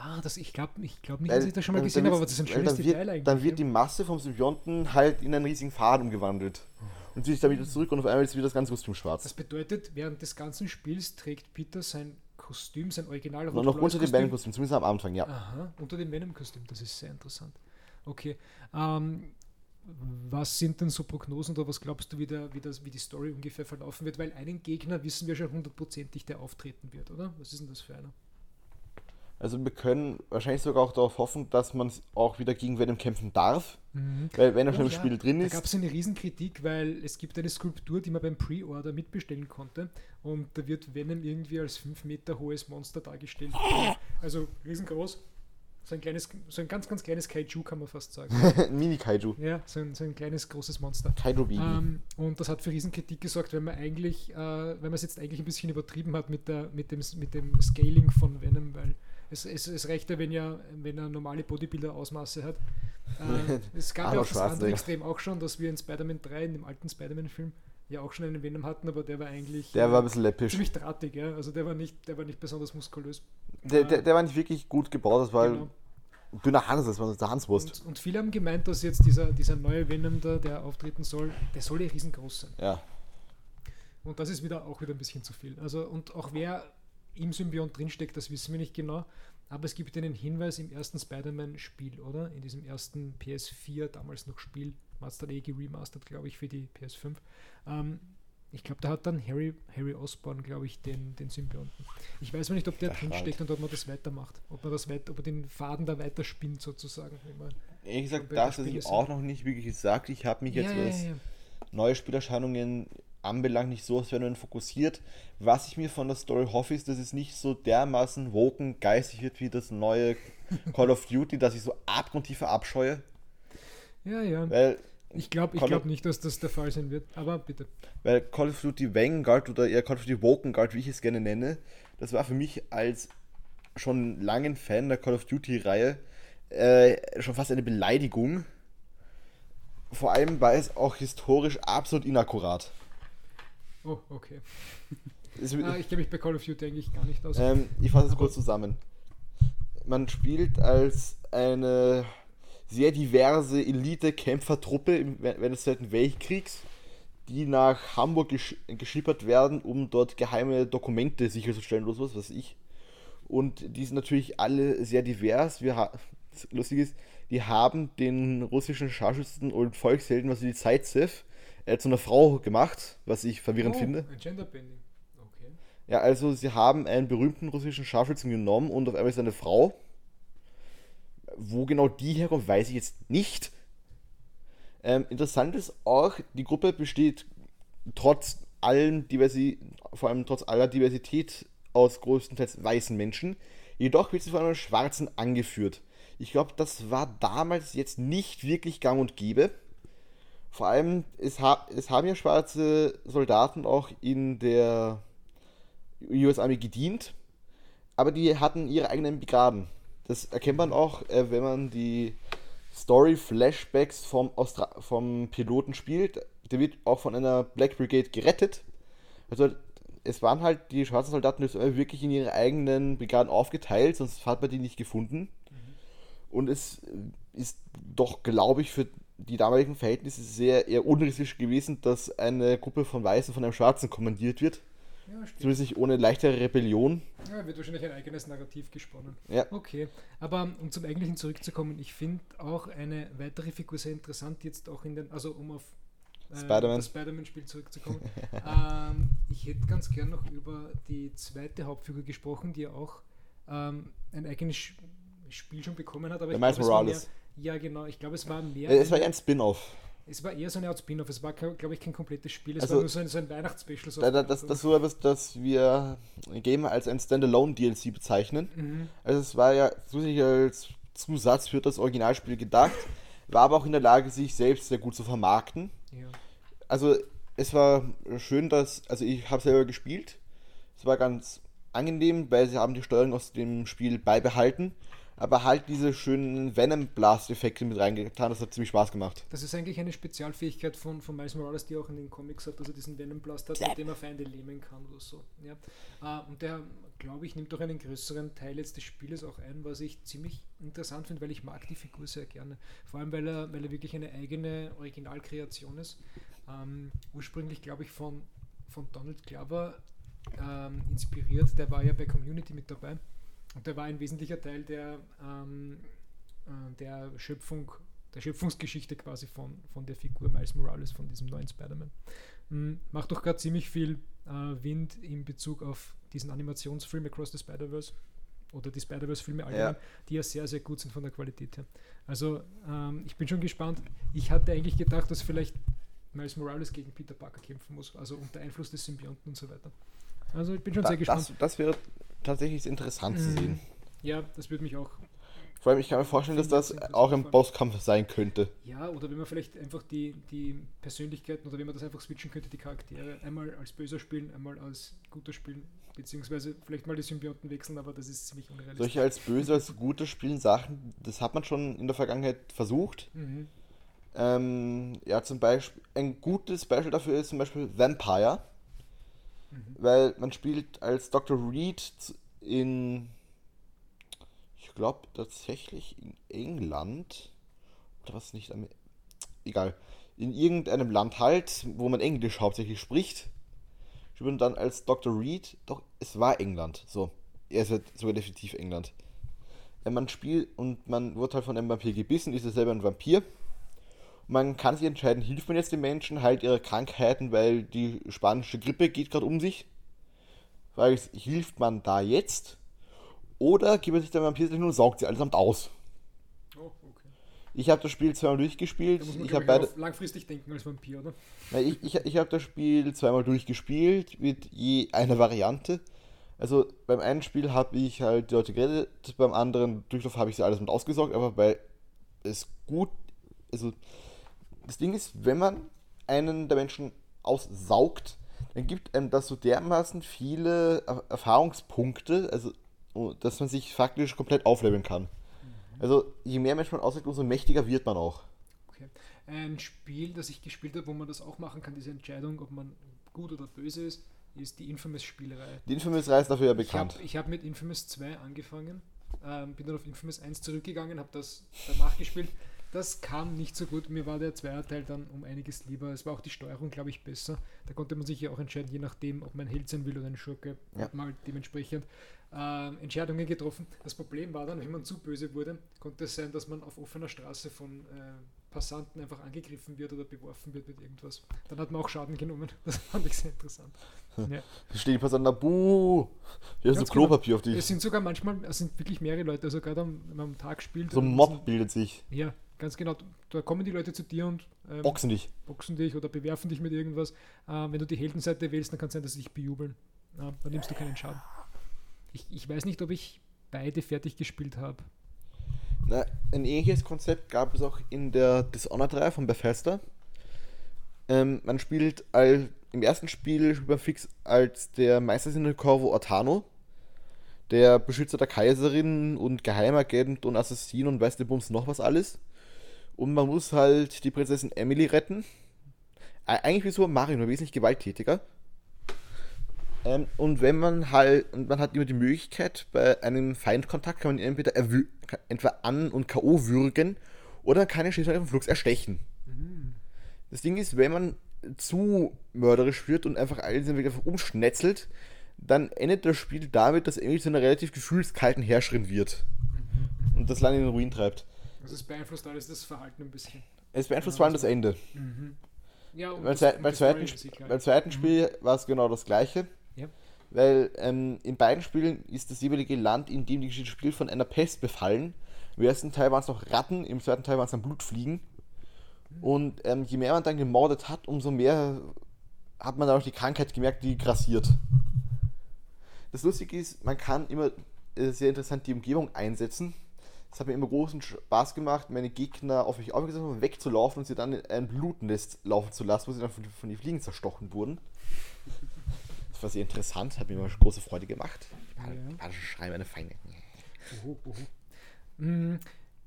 Ah, das, ich glaube ich glaub nicht, dass ich das schon mal gesehen habe, aber das ist ein schönes Detail wird, eigentlich. Dann wird die Masse vom Symbionten halt in einen riesigen Faden umgewandelt. Und zieht sich dann wieder zurück und auf einmal ist wieder das ganze Kostüm schwarz. Das bedeutet, während des ganzen Spiels trägt Peter sein Kostüm, sein original Noch, noch unter dem Venom-Kostüm, zumindest am Anfang, ja. Aha, unter dem Venom-Kostüm, das ist sehr interessant. Okay. Ähm, was sind denn so Prognosen oder was glaubst du, wie, der, wie, das, wie die Story ungefähr verlaufen wird? Weil einen Gegner wissen wir schon hundertprozentig, der auftreten wird, oder? Was ist denn das für einer? Also wir können wahrscheinlich sogar auch darauf hoffen, dass man auch wieder gegen Venom kämpfen darf. Mhm. Weil wenn er schon oh, im ja, Spiel drin ist. Da gab es eine Riesenkritik, weil es gibt eine Skulptur, die man beim Pre-Order mitbestellen konnte. Und da wird Venom irgendwie als 5 Meter hohes Monster dargestellt. Also riesengroß. So ein kleines, so ein ganz, ganz kleines Kaiju kann man fast sagen. Mini-Kaiju. Ja, so ein, so ein kleines, großes Monster. Kaiju-Baby. Ähm, und das hat für Riesenkritik gesorgt, wenn man eigentlich, äh, wenn man es jetzt eigentlich ein bisschen übertrieben hat mit, der, mit, dem, mit dem Scaling von Venom, weil es, es, es reicht ja, wenn, ja, wenn er normale Bodybuilder-Ausmaße hat. Äh, es gab ja auch das andere Extrem auch schon, dass wir in Spider-Man 3, in dem alten Spider-Man-Film, ja auch schon einen Venom hatten, aber der war eigentlich. Der war ein bisschen läppisch. Ziemlich drahtig, ja. Also der war nicht, der war nicht besonders muskulös. Der, der, der war nicht wirklich gut gebaut, das war genau. dünner Hans, das war der Hanswurst. Und, und, viele haben gemeint, dass jetzt dieser, dieser neue Venom da, der auftreten soll, der soll ja riesengroß sein. Ja. Und das ist wieder auch wieder ein bisschen zu viel. Also, und auch wer im Symbiont drinsteckt, das wissen wir nicht genau. Aber es gibt einen Hinweis im ersten Spider-Man-Spiel, oder? In diesem ersten PS4, damals noch Spiel, Master eh geremastert, glaube ich, für die PS5. Ähm, ich glaube, da hat dann Harry, Harry Osborn, glaube ich, den, den Symbionten. Ich weiß nicht, ob der drinsteckt und ob man das weitermacht. Ob man das weiter, ob man den Faden da weiter spinnt, sozusagen. Ehrlich gesagt, das habe ich auch noch nicht wirklich gesagt. Ich habe mich jetzt, ja, was ja, ja. neue Spielerscheinungen anbelangt, nicht so auf Phänomen fokussiert. Was ich mir von der Story hoffe, ist, dass es nicht so dermaßen woken geistig wird wie das neue Call of Duty, dass ich so abgrundtief verabscheue. Ja, ja. Weil, Ich glaube ich glaub nicht, dass das der Fall sein wird. Aber bitte. weil Call of Duty Vanguard oder eher Call of Duty Woken wie ich es gerne nenne, das war für mich als schon langen Fan der Call of Duty-Reihe äh, schon fast eine Beleidigung. Vor allem war es auch historisch absolut inakkurat. Oh, okay. Ah, ich kenne mich bei Call of Duty eigentlich gar nicht aus. Ähm, ich fasse es kurz zusammen. Man spielt als eine sehr diverse Elite-Kämpfertruppe während des Zweiten Weltkriegs, die nach Hamburg gesch geschippert werden, um dort geheime Dokumente sicherzustellen oder sowas, was weiß ich. Und die sind natürlich alle sehr divers. Wir lustig ist, die haben den russischen Scharfschützen und Volkshelden, was die Zaitsev, äh, zu einer Frau gemacht, was ich verwirrend oh, finde. Ein Genderbending. Okay. Ja, also sie haben einen berühmten russischen Scharfschützen genommen und auf einmal ist eine Frau. Wo genau die herkommt, weiß ich jetzt nicht. Ähm, interessant ist auch, die Gruppe besteht trotz allem Diversi vor allem trotz aller Diversität aus größtenteils weißen Menschen. Jedoch wird sie von einem Schwarzen angeführt. Ich glaube, das war damals jetzt nicht wirklich gang und gäbe. Vor allem, es, ha es haben ja schwarze Soldaten auch in der US Army gedient, aber die hatten ihre eigenen Brigaden. Das erkennt man auch, äh, wenn man die Story-Flashbacks vom, Austra vom Piloten spielt. Der wird auch von einer Black Brigade gerettet. Also es waren halt die schwarzen Soldaten wirklich in ihre eigenen Brigaden aufgeteilt, sonst hat man die nicht gefunden. Und es ist doch, glaube ich, für die damaligen Verhältnisse sehr eher unrealistisch gewesen, dass eine Gruppe von Weißen von einem Schwarzen kommandiert wird. Ja, stimmt. Zumindest nicht ohne leichtere Rebellion. Ja, wird wahrscheinlich ein eigenes Narrativ gesponnen. Ja. Okay, aber um zum Eigentlichen zurückzukommen, ich finde auch eine weitere Figur sehr interessant, jetzt auch in den, also um auf äh, Spider-Man. das Spider-Man-Spiel zurückzukommen. ähm, ich hätte ganz gern noch über die zweite Hauptfigur gesprochen, die ja auch ähm, ein eigenes Spiel schon bekommen hat, aber Der ich Miles Morales. Ja, genau, ich glaube, es war mehr. Äh, Es war eher ein Spin-off. es war eher so eine Art Spin-off, es war, glaube ich, kein komplettes Spiel, es Also- war nur so ein, so ein Weihnachtsspecial. so Da- da- Das, das so etwas, das wir Game als ein Standalone-DLC bezeichnen. Mhm. Also es war ja zusätzlich als Zusatz für das Originalspiel gedacht, war aber auch in der Lage, sich selbst sehr gut zu vermarkten. Ja. Also es war schön, dass, also ich habe selber gespielt. Es war ganz angenehm, weil sie haben die Steuerung aus dem Spiel beibehalten, aber halt diese schönen Venom Blast Effekte mit reingetan. Das hat ziemlich Spaß gemacht. Das ist eigentlich eine Spezialfähigkeit von, von Miles Morales, die auch in den Comics hat, dass er diesen Venom Blast hat, mit dem er Feinde lähmen kann oder so. Ja. Ah, und der, glaube ich, nimmt auch einen größeren Teil jetzt des Spieles auch ein, was ich ziemlich interessant finde, weil ich mag die Figur sehr gerne. Vor allem, weil er, weil er wirklich eine eigene Originalkreation ist. Ähm, ursprünglich, glaube ich, von, von Donald Glover ähm, inspiriert. Der war ja bei Community mit dabei. Und der war ein wesentlicher Teil der, ähm, äh, der Schöpfung, der Schöpfungsgeschichte quasi von, von der Figur Miles Morales, von diesem neuen Spider-Man. Mhm, macht doch gerade ziemlich viel äh, Wind in Bezug auf diesen Animationsfilm Across the Spider-Verse oder die Spider-Verse-Filme allgemein, die ja sehr, sehr gut sind von der Qualität her. Also ähm, ich bin schon gespannt. Ich hatte eigentlich gedacht, dass vielleicht Miles Morales gegen Peter Parker kämpfen muss, also unter Einfluss des Symbionten und so weiter. Also ich bin schon Da, sehr gespannt. das, das wäre tatsächlich interessant zu Mhm. sehen. Ja, das würde mich auch. Vor allem, ich kann mir vorstellen, dass das auch interessant. Bosskampf sein könnte. Ja, oder wenn man vielleicht einfach die, die Persönlichkeiten oder wenn man das einfach switchen könnte, die Charaktere einmal als böser spielen, einmal als guter spielen, beziehungsweise vielleicht mal die Symbionten wechseln, aber das ist ziemlich unrealistisch. Solche als böse, als gute spielen Sachen, das hat man schon in der Vergangenheit versucht. Mhm. Ähm, ja, zum Beispiel, ein gutes Beispiel dafür ist zum Beispiel Vampire, Mhm. weil man spielt als Dr. Reed in, ich glaube tatsächlich in England, oder was nicht, Amer- egal, in irgendeinem Land halt, wo man Englisch hauptsächlich spricht, spielt man dann als Dr. Reed, doch, es war England, so, er ist halt sogar definitiv England. Äh, Man spielt und man wird halt von einem Vampir gebissen, ist ja selber ein Vampir. Man kann sich entscheiden, hilft man jetzt den Menschen halt ihre Krankheiten, weil die spanische Grippe geht gerade um sich. Frage ist, hilft man da jetzt? Oder gibt man sich der Vampir hin und saugt sie allesamt aus? Oh, okay. Ich habe das Spiel zweimal durchgespielt. Da muss man Ich habe beide, langfristig denken als Vampir, oder? Na, ich, ich, ich habe das Spiel zweimal durchgespielt mit je einer Variante. Also beim einen Spiel habe ich halt die Leute gerettet, beim anderen Durchlauf habe ich sie alles mit ausgesaugt, aber weil es gut also das Ding ist, wenn man einen der Menschen aussaugt, dann gibt einem das so dermaßen viele Er- Erfahrungspunkte, also oh, dass man sich faktisch komplett aufleveln kann. Also je mehr Menschen man aussaugt, umso mächtiger wird man auch. Okay. Ein Spiel, das ich gespielt habe, wo man das auch machen kann, diese Entscheidung, ob man gut oder böse ist, ist die Infamous-Spielerei. Die Infamous-Reihe ist dafür ja Ich habe bekannt. ich hab mit Infamous 2 angefangen, ähm, bin dann auf Infamous 1 zurückgegangen, habe das danach gespielt. Das kam nicht so gut. Mir war der Zweierteil dann um einiges lieber. Es war auch die Steuerung, glaube ich, besser. Da konnte man sich ja auch entscheiden, je nachdem, ob man Held sein will oder ein Schurke. Ja. Hat man halt dementsprechend ähm, Entscheidungen getroffen. Das Problem war dann, wenn man zu böse wurde, konnte es sein, dass man auf offener Straße von äh, Passanten einfach angegriffen wird oder beworfen wird mit irgendwas. Dann hat man auch Schaden genommen. Das fand ich sehr interessant. Ja. Da steht die Person da, buh, hier ist so genau. Klopapier auf die. Es sind sogar manchmal, es sind wirklich mehrere Leute, also gerade am, wenn man am Tag spielt. So ein Mob bildet sich. Ja, ganz genau. Da kommen die Leute zu dir und ähm, Boxen dich. boxen dich oder bewerfen dich mit irgendwas. Ähm, wenn du die Heldenseite wählst, dann kann es sein, dass sie dich bejubeln. Ja, dann nimmst du keinen Schaden. Ich, ich weiß nicht, ob ich beide fertig gespielt habe. Na, ein ähnliches Konzept gab es auch in der Dishonored-Reihe von Bethesda. Ähm, man spielt all, im ersten Spiel spielt man fix als der Meistersinne Corvo Ortano, der Beschützer der Kaiserin und Geheimagent und Assassin und weiß der Bums noch was alles. Und man muss halt die Prinzessin Emily retten. Eigentlich wie Super Mario, nur wesentlich gewalttätiger. Ähm, und wenn man halt, und man hat immer die Möglichkeit, bei einem Feindkontakt kann man ihn entweder, entweder an- und K.O. würgen oder kann ihn schließlich vom Flux erstechen. Das Ding ist, wenn man zu mörderisch wird und einfach alles den Weg einfach umschnetzelt, dann endet das Spiel damit, dass Emily zu einer relativ gefühlskalten Herrscherin wird. Und das lange in den Ruin treibt. Also es beeinflusst alles das Verhalten ein bisschen. Es beeinflusst vor allem das Ende. Ja, und Beim, das- beim, zweiten, halt. beim zweiten Spiel war es genau das gleiche. Ja. Weil ähm, in beiden Spielen ist das jeweilige Land, in dem die Geschichte spielt, von einer Pest befallen. Im ersten Teil waren es noch Ratten, im zweiten Teil waren es dann Blutfliegen. Und ähm, je mehr man dann gemordet hat, umso mehr hat man dann auch die Krankheit gemerkt, die grassiert. Das Lustige ist, man kann immer äh, sehr interessant die Umgebung einsetzen. Das hat mir immer großen Spaß gemacht, meine Gegner auf mich aufmerksam zu machen, wegzulaufen und sie dann in ein Blutnest laufen zu lassen, wo sie dann von, von den Fliegen zerstochen wurden. Das war sehr interessant, hat mir immer große Freude gemacht. Ja. japanische Schreie meine Feinde. Uhu, uhu. Mm,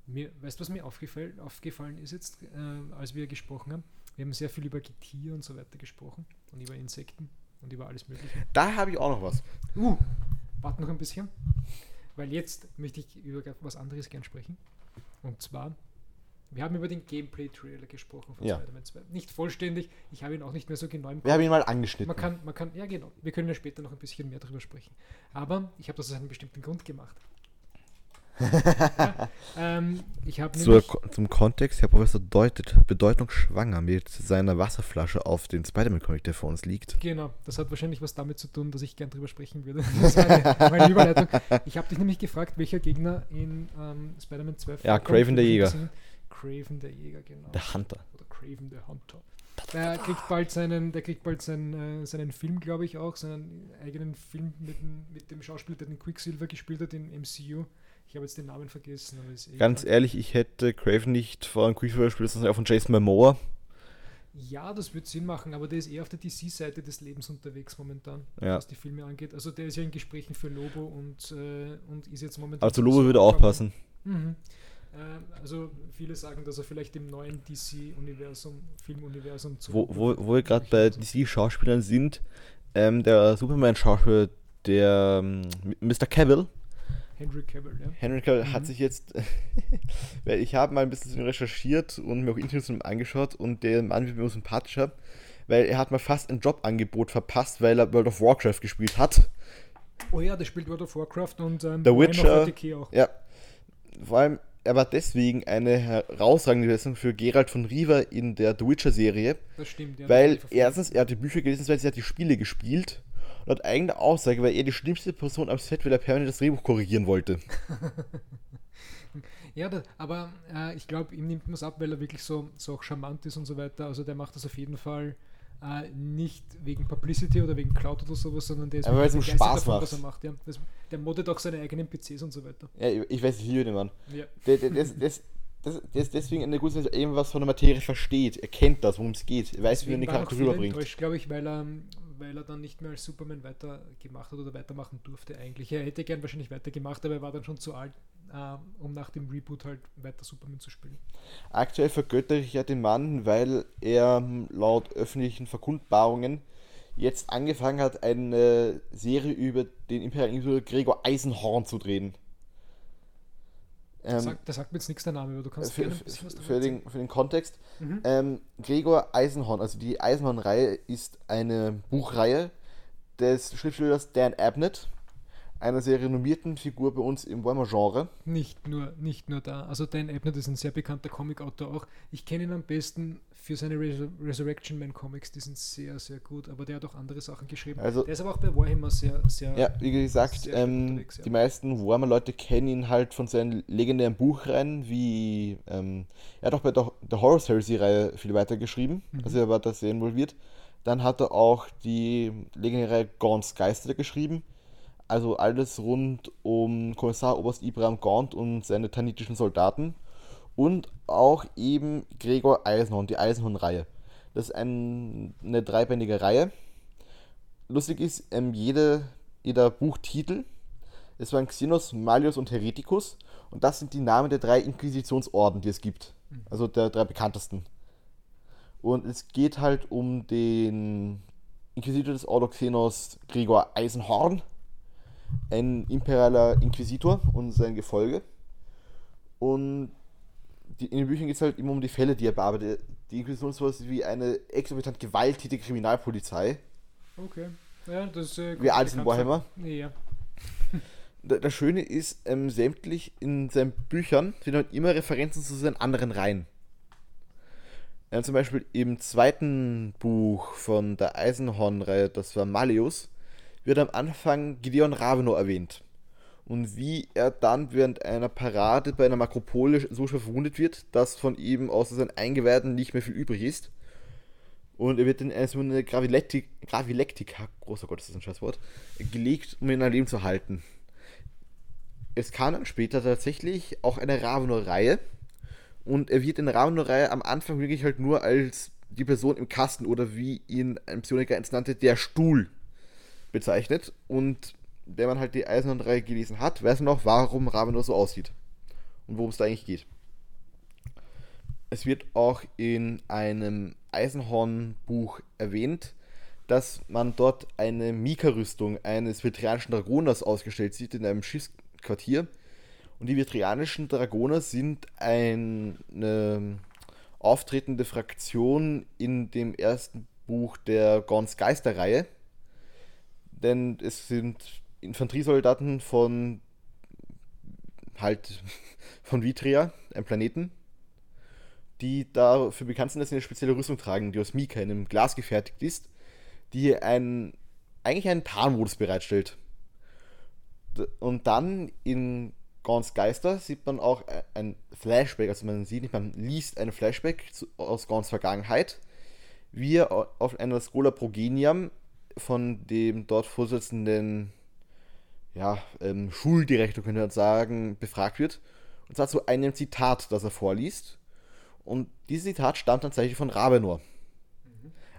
mir, weißt du, was mir aufgefallen, aufgefallen ist jetzt, äh, als wir gesprochen haben? Wir haben sehr viel über Getier und so weiter gesprochen und über Insekten und über alles Mögliche. Da habe ich auch noch was. Uh, warte noch ein bisschen, weil jetzt möchte ich über was anderes gern sprechen. Und zwar, wir haben über den Gameplay-Trailer gesprochen von Ja. Spider-Man 2. Nicht vollständig, ich habe ihn auch nicht mehr so genau im Wir haben ihn mal angeschnitten. man kann, man kann, ja genau, wir können ja später noch ein bisschen mehr darüber sprechen. Aber ich habe das aus einem bestimmten Grund gemacht. Ja, ähm, ich habe Zur, zum Kontext, Herr Professor deutet bedeutungsschwanger mit seiner Wasserflasche auf den Spider-Man-Comic, der vor uns liegt. genau, das hat wahrscheinlich was damit zu tun, dass ich gern drüber sprechen würde. Das war meine, meine Überleitung. Ich habe dich nämlich gefragt, welcher Gegner in ähm, Spider-Man 2 Ja. Craven der Jäger. Craven der Jäger, genau. Der Hunter. Oder Craven der Hunter. Der kriegt bald seinen, der kriegt bald seinen, äh, seinen Film, glaube ich, auch, seinen eigenen Film mit dem, mit dem Schauspieler, der den Quicksilver gespielt hat im MCU. Ich habe jetzt den Namen vergessen, aber ist eh Ganz egal. ehrlich, ich hätte Craven nicht von Quicksilver gespielt, sondern auch von Jason Momoa. Ja, das wird Sinn machen, aber der ist eher auf der DC-Seite des Lebens unterwegs momentan, Ja. was die Filme angeht. Also der ist ja in Gesprächen für Lobo und, äh, und ist jetzt momentan. Zu Lobo würde auch passen. Mhm. Äh, also viele sagen, dass er vielleicht im neuen DC-Universum, Filmuniversum zu. Wo, wo, wo wir gerade bei DC-Schauspielern sind, ähm, der Superman-Schauspieler, der ähm, Mr. Cavill, Henry Cavill, ja. Henry Cavill Mhm. hat sich jetzt, weil ich habe mal ein bisschen recherchiert und mir auch Interviews ihm angeschaut und der Mann wird mir sympathischer, weil er hat mal fast ein Jobangebot verpasst, weil er World of Warcraft gespielt hat. Oh ja, der spielt World of Warcraft und ähm, The Witcher. Auch. Ja, vor allem, er war deswegen eine herausragende Besetzung für Geralt von Riva in der The Witcher-Serie, Das stimmt, ja. weil erstens, er hat die Bücher gelesen, weil er hat die Spiele gespielt laut eigener Aussage war er die schlimmste Person am Set, weil er permanent das Drehbuch korrigieren wollte. Ja, da, aber äh, ich glaube, ihm nimmt man es ab, weil er wirklich so, so auch charmant ist und so weiter. Also der macht das auf jeden Fall äh, nicht wegen Publicity oder wegen Cloud oder sowas, sondern der ist Aber weil es ihm Spaß davon, macht. was er macht. Ja. Das, der moddet auch seine eigenen PCs und so weiter. Ja, ich ich weiß, ich liebe den Mann. Ja. Der, der, der, ist, das, der ist deswegen eine gute, er eben was von der Materie versteht. Er kennt das, worum es geht. Er weiß, wie er Deswegen war Charakter rüberbringt. enttäuscht, glaube ich, weil er, weil er dann nicht mehr als Superman weitergemacht hat oder weitermachen durfte eigentlich. Er hätte gern wahrscheinlich weitergemacht, aber er war dann schon zu alt, äh, um nach dem Reboot halt weiter Superman zu spielen. Aktuell vergöttere ich ja den Mann, weil er ähm, laut öffentlichen Verkundbarungen jetzt angefangen hat, eine Serie über den Imperial Gregor Eisenhorn zu drehen. Das, Ähm, sagt, das sagt mir jetzt nichts der Name, aber du kannst für, gerne ein bisschen was für, den, für den Kontext. Mhm. Ähm, Gregor Eisenhorn, also die Eisenhorn-Reihe ist eine Buchreihe des Schriftstellers Dan Abnett, einer sehr renommierten Figur bei uns im Warhammer-Genre. Nicht nur, nicht nur da. Also Dan Abnett ist ein sehr bekannter Comic-Autor auch. Ich kenne ihn am besten für seine Resur Resurrection Man Comics, die sind sehr, sehr gut, aber der hat auch andere Sachen geschrieben. Also- der ist aber auch bei Warhammer sehr, sehr Ja, wie gesagt, ähm, ja. die meisten Warhammer-Leute kennen ihn halt von seinen legendären Buchreihen, wie ähm, er hat auch bei der, der Horror Heresy-Reihe viel weitergeschrieben, Mhm. also er war da sehr involviert. Dann hat er auch die legendäre Gaunts Geister geschrieben, also alles rund um Kommissar Oberst Ibrahim Gaunt und seine tanitischen Soldaten und auch eben Gregor Eisenhorn, die Eisenhorn-Reihe. Das ist ein, eine dreibändige Reihe. Lustig ist, ähm, jede, jeder Buchtitel, es waren Xenos, Malius und Hereticus und das sind die Namen der drei Inquisitionsorden, die es gibt. Also der drei bekanntesten. Und es geht halt um den Inquisitor des Ordo Xenos Gregor Eisenhorn, ein imperialer Inquisitor und sein Gefolge. Und die, in den Büchern geht es halt immer um die Fälle, die er bearbeitet. Die Inquisition ist sowas wie eine exorbitant gewalttätige Kriminalpolizei. Okay. Ja, das äh, Wie ist bekannt ein Warhammer? ja. Da- Das Schöne ist, ähm, sämtlich in seinen Büchern sind halt immer Referenzen zu seinen anderen Reihen. Ähm, zum Beispiel im zweiten Buch von der Eisenhorn-Reihe, das war Malleus, wird am Anfang Gideon Ravenor erwähnt. Und wie er dann während einer Parade bei einer Makropole so schwer verwundet wird, dass von ihm außer seinen Eingeweiden nicht mehr viel übrig ist. Und er wird in eine Gravilektik, Gravilektika, großer Gott, ist das ein Scheißwort, gelegt, um ihn am Leben zu halten. Es kam dann später tatsächlich auch eine Ravenor-Reihe. Und er wird in der Ravenor-Reihe am Anfang wirklich halt nur als die Person im Kasten oder wie ihn ein Psioniker eins nannte, der Stuhl bezeichnet. Und wenn man halt die Eisenhorn-Reihe gelesen hat, weiß man auch, warum Ravenor so aussieht. Und worum es da eigentlich geht. Es wird auch in einem Eisenhorn-Buch erwähnt, dass man dort eine Mika-Rüstung eines veteranischen Dragoners ausgestellt sieht in einem Schiffsquartier. Und die veteranischen Dragoner sind eine auftretende Fraktion in dem ersten Buch der Gons Geister-Reihe. Denn es sind Infanteriesoldaten von halt von Vitria, einem Planeten, die dafür bekannt sind, dass sie eine spezielle Rüstung tragen, die aus Mika in einem Glas gefertigt ist, die einen, eigentlich einen Tarnmodus bereitstellt. Und dann in Gaunt's Geister sieht man auch ein Flashback, also man sieht nicht, man liest ein Flashback aus Gaunt's Vergangenheit, wie er au- auf einer Schola Progeniam von dem dort vorsitzenden ja, ähm, Schuldirektor, könnte man sagen, befragt wird. Und zwar zu einem Zitat, das er vorliest. Und dieses Zitat stammt tatsächlich von Ravenor.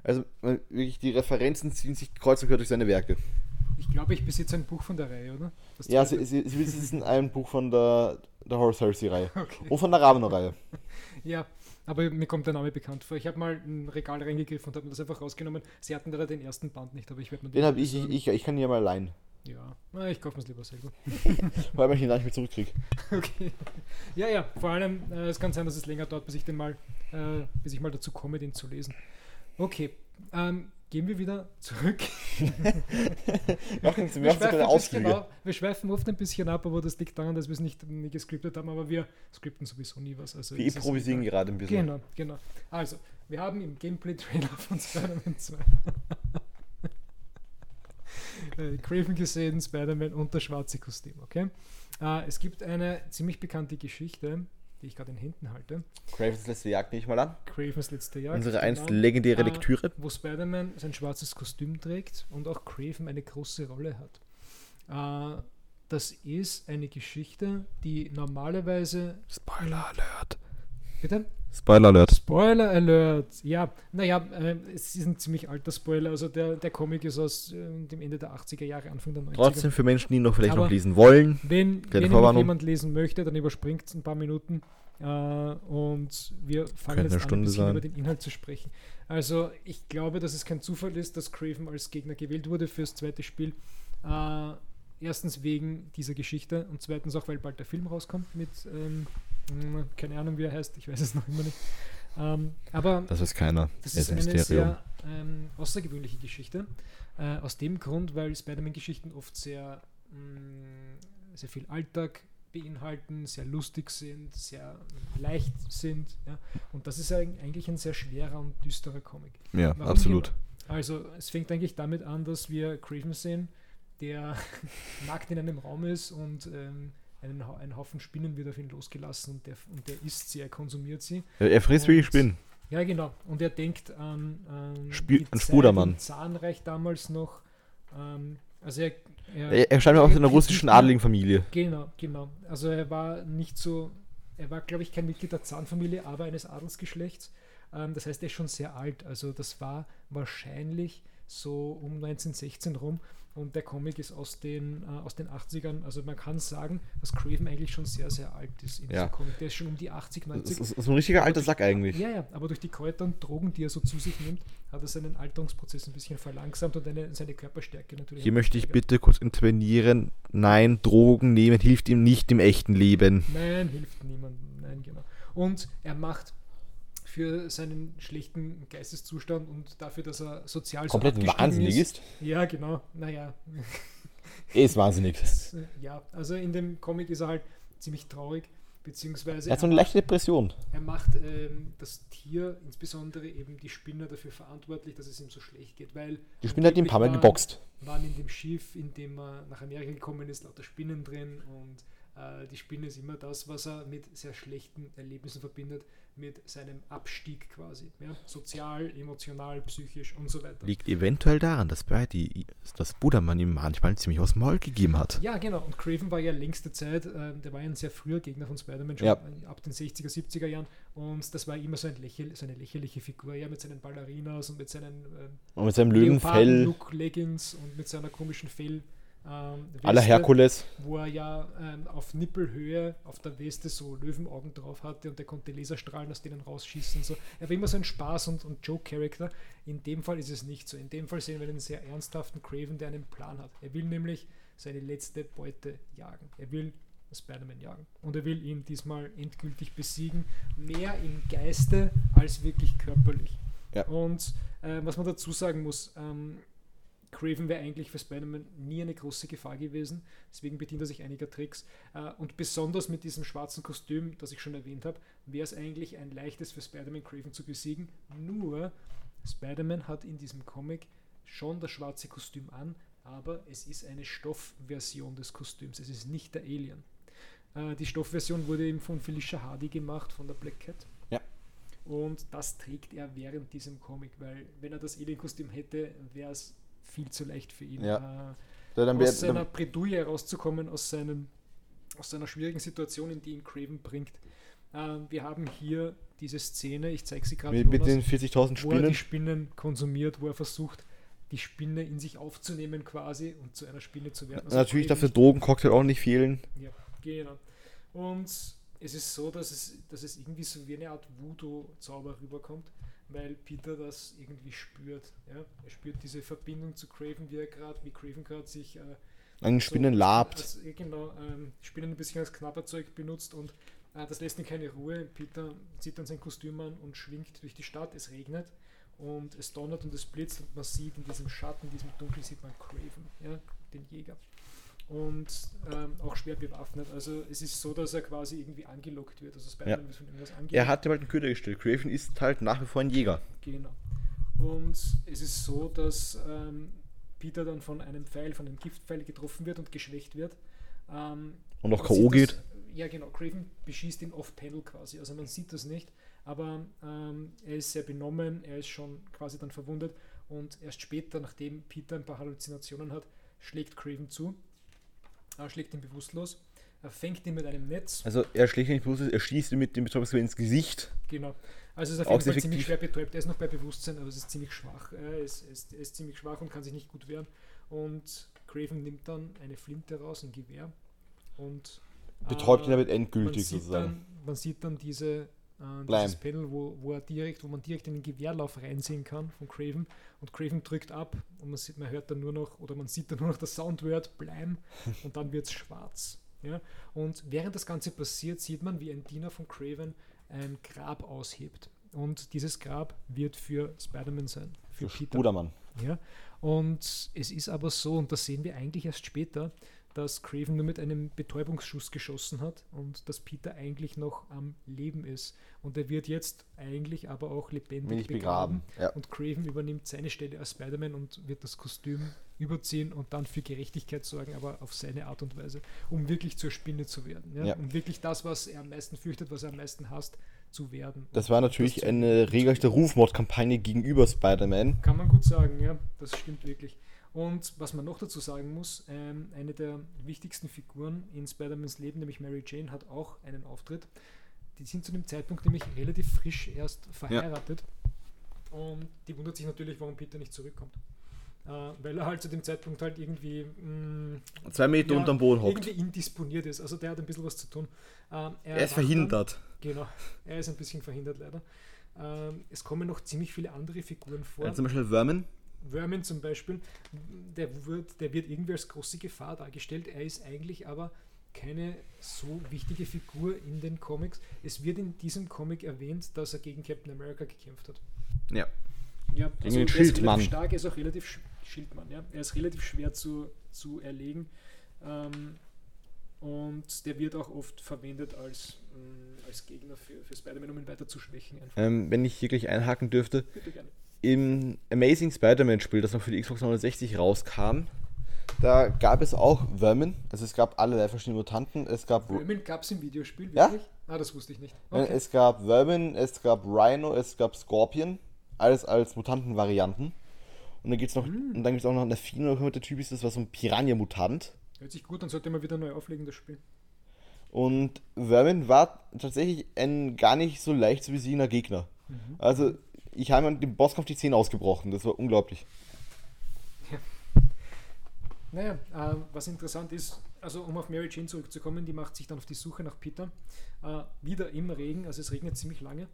Also man- wirklich, die Referenzen ziehen sich kreuz und quer durch seine Werke. Ich glaube, ich besitze ein Buch von der Reihe, oder? Das Ja, sie, sie, sie besitzen ein Buch von der, der Horror Heresy-Reihe. Okay. Und von der Ravenor-Reihe. Ja, aber mir kommt der Name bekannt vor. Ich habe mal ein Regal reingegriffen und habe mir das einfach rausgenommen. Sie hatten da den ersten Band nicht, aber ich werde mir Den habe ich, ich, ich, ich kann ja mal leihen. Ja, na, ich kaufe mir es lieber selber. Weil ich ihn gar nicht mehr zurückkriege. Okay. Ja, ja, vor allem, äh, es kann sein, dass es länger dauert, bis ich den mal, äh, bis ich mal dazu komme, den zu lesen. Okay, ähm, gehen wir wieder zurück. Machen Sie Wir Sie schweifen, Ausflüge. ab, wir schweifen oft ein bisschen ab, aber das liegt daran, dass wir es nicht nie gescriptet haben, aber wir skripten sowieso nie was. Also Wir improvisieren gerade ein bisschen. Genau, genau. Also, wir haben im Gameplay-Trailer von Spider-Man 2 äh, Craven gesehen, Spider-Man und das schwarze Kostüm, okay? Äh, es gibt eine ziemlich bekannte Geschichte, die ich gerade in Händen halte. Cravens letzte Jagd nehme ich mal an. Cravens letzte Jagd. Unsere einst genau, legendäre äh, Lektüre. Wo Spider-Man sein schwarzes Kostüm trägt und auch Craven eine große Rolle hat. Äh, das ist eine Geschichte, die normalerweise Spoiler Alert. Bitte? Spoiler Alert. Spoiler Alert. Ja, naja, äh, es ist ein ziemlich alter Spoiler. Also der, der Comic ist aus äh, dem Ende der 80er Jahre, Anfang der 90er. Trotzdem für Menschen, die noch vielleicht Aber noch lesen wollen. Wenn, wenn jemand lesen möchte, dann überspringt es ein paar Minuten. Äh, und wir fangen jetzt eine an, ein Stunde bisschen sein. über den Inhalt zu sprechen. Also ich glaube, dass es kein Zufall ist, dass Craven als Gegner gewählt wurde fürs zweite Spiel. Erstens wegen dieser Geschichte und zweitens auch, weil bald der Film rauskommt mit, ähm, mh, keine Ahnung wie er heißt, ich weiß es noch immer nicht. Ähm, aber Das weiß keiner. das ist ein eine Mysterium. sehr ähm, außergewöhnliche Geschichte. Äh, aus dem Grund, weil Spider-Man-Geschichten oft sehr, mh, sehr viel Alltag beinhalten, sehr lustig sind, sehr leicht sind. Ja? Und das ist eig- eigentlich ein sehr schwerer und düsterer Comic. Ja, Warum absolut. genau? Also es fängt eigentlich damit an, dass wir Craven sehen, der nackt in einem Raum ist und ähm, einen, Hau- ein Haufen Spinnen wird auf ihn losgelassen und der, und der isst sie, er konsumiert sie. Er, er frisst wirklich Spinnen. Ja, genau. Und er denkt an, an die an Spudermann. Zahnreich damals noch. Ähm, also er, er, Er, stammt ja aus einer russischen adligen Familie. Genau, genau. Also er war nicht so, er war, glaube ich, kein Mitglied der Zahnfamilie, aber eines Adelsgeschlechts. Ähm, das heißt, er ist schon sehr alt. Also das war wahrscheinlich so um 1916 rum. Und der Comic ist aus den, äh, aus den 80ern. Also man kann sagen, dass Craven eigentlich schon sehr, sehr alt ist in Ja. diesem Comic. Der ist schon um die 80, 90. Das ist, das ist ein richtiger alter Sack eigentlich. Ja, ja, aber durch die Kräuter und Drogen, die er so zu sich nimmt, hat er seinen Alterungsprozess ein bisschen verlangsamt und eine, seine Körperstärke natürlich. Hier möchte ich bitte kurz intervenieren. Nein, Drogen nehmen hilft ihm nicht im echten Leben. Nein, hilft niemandem. Nein, genau. Und er macht für seinen schlechten Geisteszustand und dafür, dass er sozial so Komplett abgestiegen wahnsinnig ist. ist. Ja, genau. Naja, Er ist wahnsinnig. das, ja. Also in dem Comic ist er halt ziemlich traurig, beziehungsweise Er hat so eine leichte Depression. Er macht ähm, das Tier, insbesondere eben die Spinne, dafür verantwortlich, dass es ihm so schlecht geht, weil Die Spinne hat ihn ein paar Mal angeblich geboxt. waren in dem Schiff, in dem er nach Amerika gekommen ist, lauter Spinnen drin und äh, die Spinne ist immer das, was er mit sehr schlechten Erlebnissen verbindet, mit seinem Abstieg quasi. Ja? Sozial, emotional, psychisch und so weiter. Liegt eventuell daran, dass Spidey, dass Budermann ihm manchmal ziemlich aus dem Maul gegeben hat. Ja, genau. Und Craven war ja längste Zeit, äh, der war ja ein sehr früher Gegner von Spider-Man, schon Ja. ab den 60er, 70er Jahren. Und das war immer so, ein lächel so eine lächerliche Figur, ja, mit seinen Ballerinas und mit seinen äh, Und mit seinem Löwenfell, Look Leggings und mit seiner komischen Fell. Ähm, aller Herkules. Wo er ja ähm, auf Nippelhöhe auf der Weste so Löwenaugen drauf hatte und der konnte Laserstrahlen aus denen rausschießen. So. Er war immer so ein Spaß- und, und Joke-Character. In dem Fall ist es nicht so. In dem Fall sehen wir einen sehr ernsthaften Craven, der einen Plan hat. Er will nämlich seine letzte Beute jagen. Er will Spider-Man jagen. Und er will ihn diesmal endgültig besiegen. Mehr im Geiste als wirklich körperlich. Ja. Und äh, was man dazu sagen muss, ähm, Craven wäre eigentlich für Spider-Man nie eine große Gefahr gewesen. Deswegen bedient er sich einiger Tricks. Äh, und besonders mit diesem schwarzen Kostüm, das ich schon erwähnt habe, wäre es eigentlich ein leichtes für Spider-Man Craven zu besiegen. Nur Spider-Man hat in diesem Comic schon das schwarze Kostüm an, aber es ist eine Stoffversion des Kostüms. Es ist nicht der Alien. Äh, die Stoffversion wurde eben von Felicia Hardy gemacht, von der Black Cat. Ja. Und das trägt er während diesem Comic, weil wenn er das Alien-Kostüm hätte, wäre es viel zu leicht für ihn. Ja. Äh, dann aus seiner Bredouille herauszukommen, aus, seinen, aus seiner schwierigen Situation, in die ihn Craven bringt. Ähm, wir haben hier diese Szene, ich zeige sie gerade, mit, mit den 40.000 wo er Spinnen. die Spinnen konsumiert, wo er versucht, die Spinne in sich aufzunehmen quasi und zu einer Spinne zu werden. Also Natürlich darf der Drogencocktail auch nicht fehlen. ja, genau. Und es ist so, dass es, dass es irgendwie so wie eine Art Voodoo-Zauber rüberkommt, weil Peter das irgendwie spürt. Ja? Er spürt diese Verbindung zu Craven, wie er gerade, wie Craven gerade sich äh, An Spinnen labt. Als, genau, ähm, Spinnen ein bisschen als Knabberzeug benutzt und äh, das lässt ihn keine Ruhe. Peter zieht dann sein Kostüm an und schwingt durch die Stadt. Es regnet und es donnert und es blitzt und man sieht in diesem Schatten, in diesem Dunkel sieht man Craven, ja, den Jäger. Und ähm, auch schwer bewaffnet. Also es ist so, dass er quasi irgendwie angelockt wird. Also Spider-Man wird von irgendwas angelockt. Er hat halt einen Köder gestellt. Craven ist halt nach wie vor ein Jäger. Genau. Und es ist so, dass ähm, Peter dann von einem Pfeil, von einem Giftpfeil getroffen wird und geschwächt wird. Ähm, Und noch man K.O. geht. Das, ja, genau. Craven beschießt ihn off-panel quasi. Also man sieht das nicht, aber ähm, er ist sehr benommen, er ist schon quasi dann verwundet und erst später, nachdem Peter ein paar Halluzinationen hat, schlägt Craven zu, schlägt ihn bewusstlos. er fängt ihn mit einem Netz. Also er schlägt nicht bloß, er schießt ihn mit dem Betäubungsgewehr ins Gesicht. Genau. Also es ist auf Auch jeden Fall ziemlich schwer betäubt. Er ist noch bei Bewusstsein, aber es ist ziemlich schwach. Er ist, er ist, er ist ziemlich schwach und kann sich nicht gut wehren. Und Craven nimmt dann eine Flinte raus, ein Gewehr. Und Betäubt äh, ihn damit man endgültig sieht sozusagen. Dann, man sieht dann diese, äh, dieses Panel, wo, wo, er direkt, wo man direkt in den Gewehrlauf reinsehen kann von Craven. Und Craven drückt ab und man, sieht, man hört dann nur noch, oder man sieht dann nur noch das Soundword Blam und dann wird es schwarz. Ja? Und während das Ganze passiert, sieht man, wie ein Diener von Craven ein Grab aushebt. Und dieses Grab wird für Spider-Man sein. Für Für Peter. Spudermann. Ja, und es ist aber so, und das sehen wir eigentlich erst später, dass Craven nur mit einem Betäubungsschuss geschossen hat und dass Peter eigentlich noch am Leben ist. Und er wird jetzt eigentlich aber auch lebendig begraben. begraben. Ja. Und Craven übernimmt seine Stelle als Spider-Man und wird das Kostüm überziehen und dann für Gerechtigkeit sorgen, aber auf seine Art und Weise, um wirklich zur Spinne zu werden. Ja? Ja. Um wirklich das, was er am meisten fürchtet, was er am meisten hasst, zu werden. Das war natürlich zu- eine regelrechte Rufmordkampagne gegenüber Spider-Man. Kann man gut sagen, ja, das stimmt wirklich. Und was man noch dazu sagen muss, ähm, eine der wichtigsten Figuren in Spider-Mans Leben, nämlich Mary Jane, hat auch einen Auftritt. Die sind zu dem Zeitpunkt nämlich relativ frisch erst verheiratet. Und die wundert sich natürlich, warum Peter nicht zurückkommt. Äh, weil er halt zu dem Zeitpunkt halt irgendwie mh, Zwei Meter ja, unterm Boden hockt. irgendwie indisponiert ist. Also der hat ein bisschen was zu tun. Ähm, Er ist wacht dann- verhindert. Genau, er ist ein bisschen verhindert leider. Ähm, es kommen noch ziemlich viele andere Figuren vor. Ja, zum Beispiel Vermin. Vermin zum Beispiel, der wird, der wird irgendwie als große Gefahr dargestellt. Er ist eigentlich aber keine so wichtige Figur in den Comics. Es wird in diesem Comic erwähnt, dass er gegen Captain America gekämpft hat. Ja. Ja, den der ist relativ stark, er ist auch relativ sch Schildmann, ja. Er ist relativ schwer zu, zu erlegen. Ähm, und der wird auch oft verwendet als, mh, als Gegner für, für Spider-Man, um ihn weiter zu schwächen. Ähm, wenn ich hier gleich einhaken dürfte, Bitte gerne. Im Amazing Spider-Man-Spiel, das noch für die Xbox 360 rauskam, da gab es auch Vermin. Also es gab alle drei verschiedene Mutanten. Es gab, Vermin gab es im Videospiel, Ja? wirklich? Ah, das wusste ich nicht. äh, es gab Vermin, es gab Rhino, es gab Scorpion. Alles als Mutantenvarianten. Und dann gibt's noch, Hm. und dann gibt es auch noch eine Fino, der Typ ist das, was so ein Piranha-Mutant. Hört sich gut, dann sollte man wieder neu auflegen, das Spiel. Und Vermin war tatsächlich ein gar nicht so leicht zu besiegener Gegner. Mhm. Also, ich habe mir dem Bosskampf die Zähne ausgebrochen. Das war unglaublich. Naja, äh, was interessant ist, also um auf Mary Jane zurückzukommen, die macht sich dann auf die Suche nach Peter. Äh, wieder im Regen, also es regnet ziemlich lange.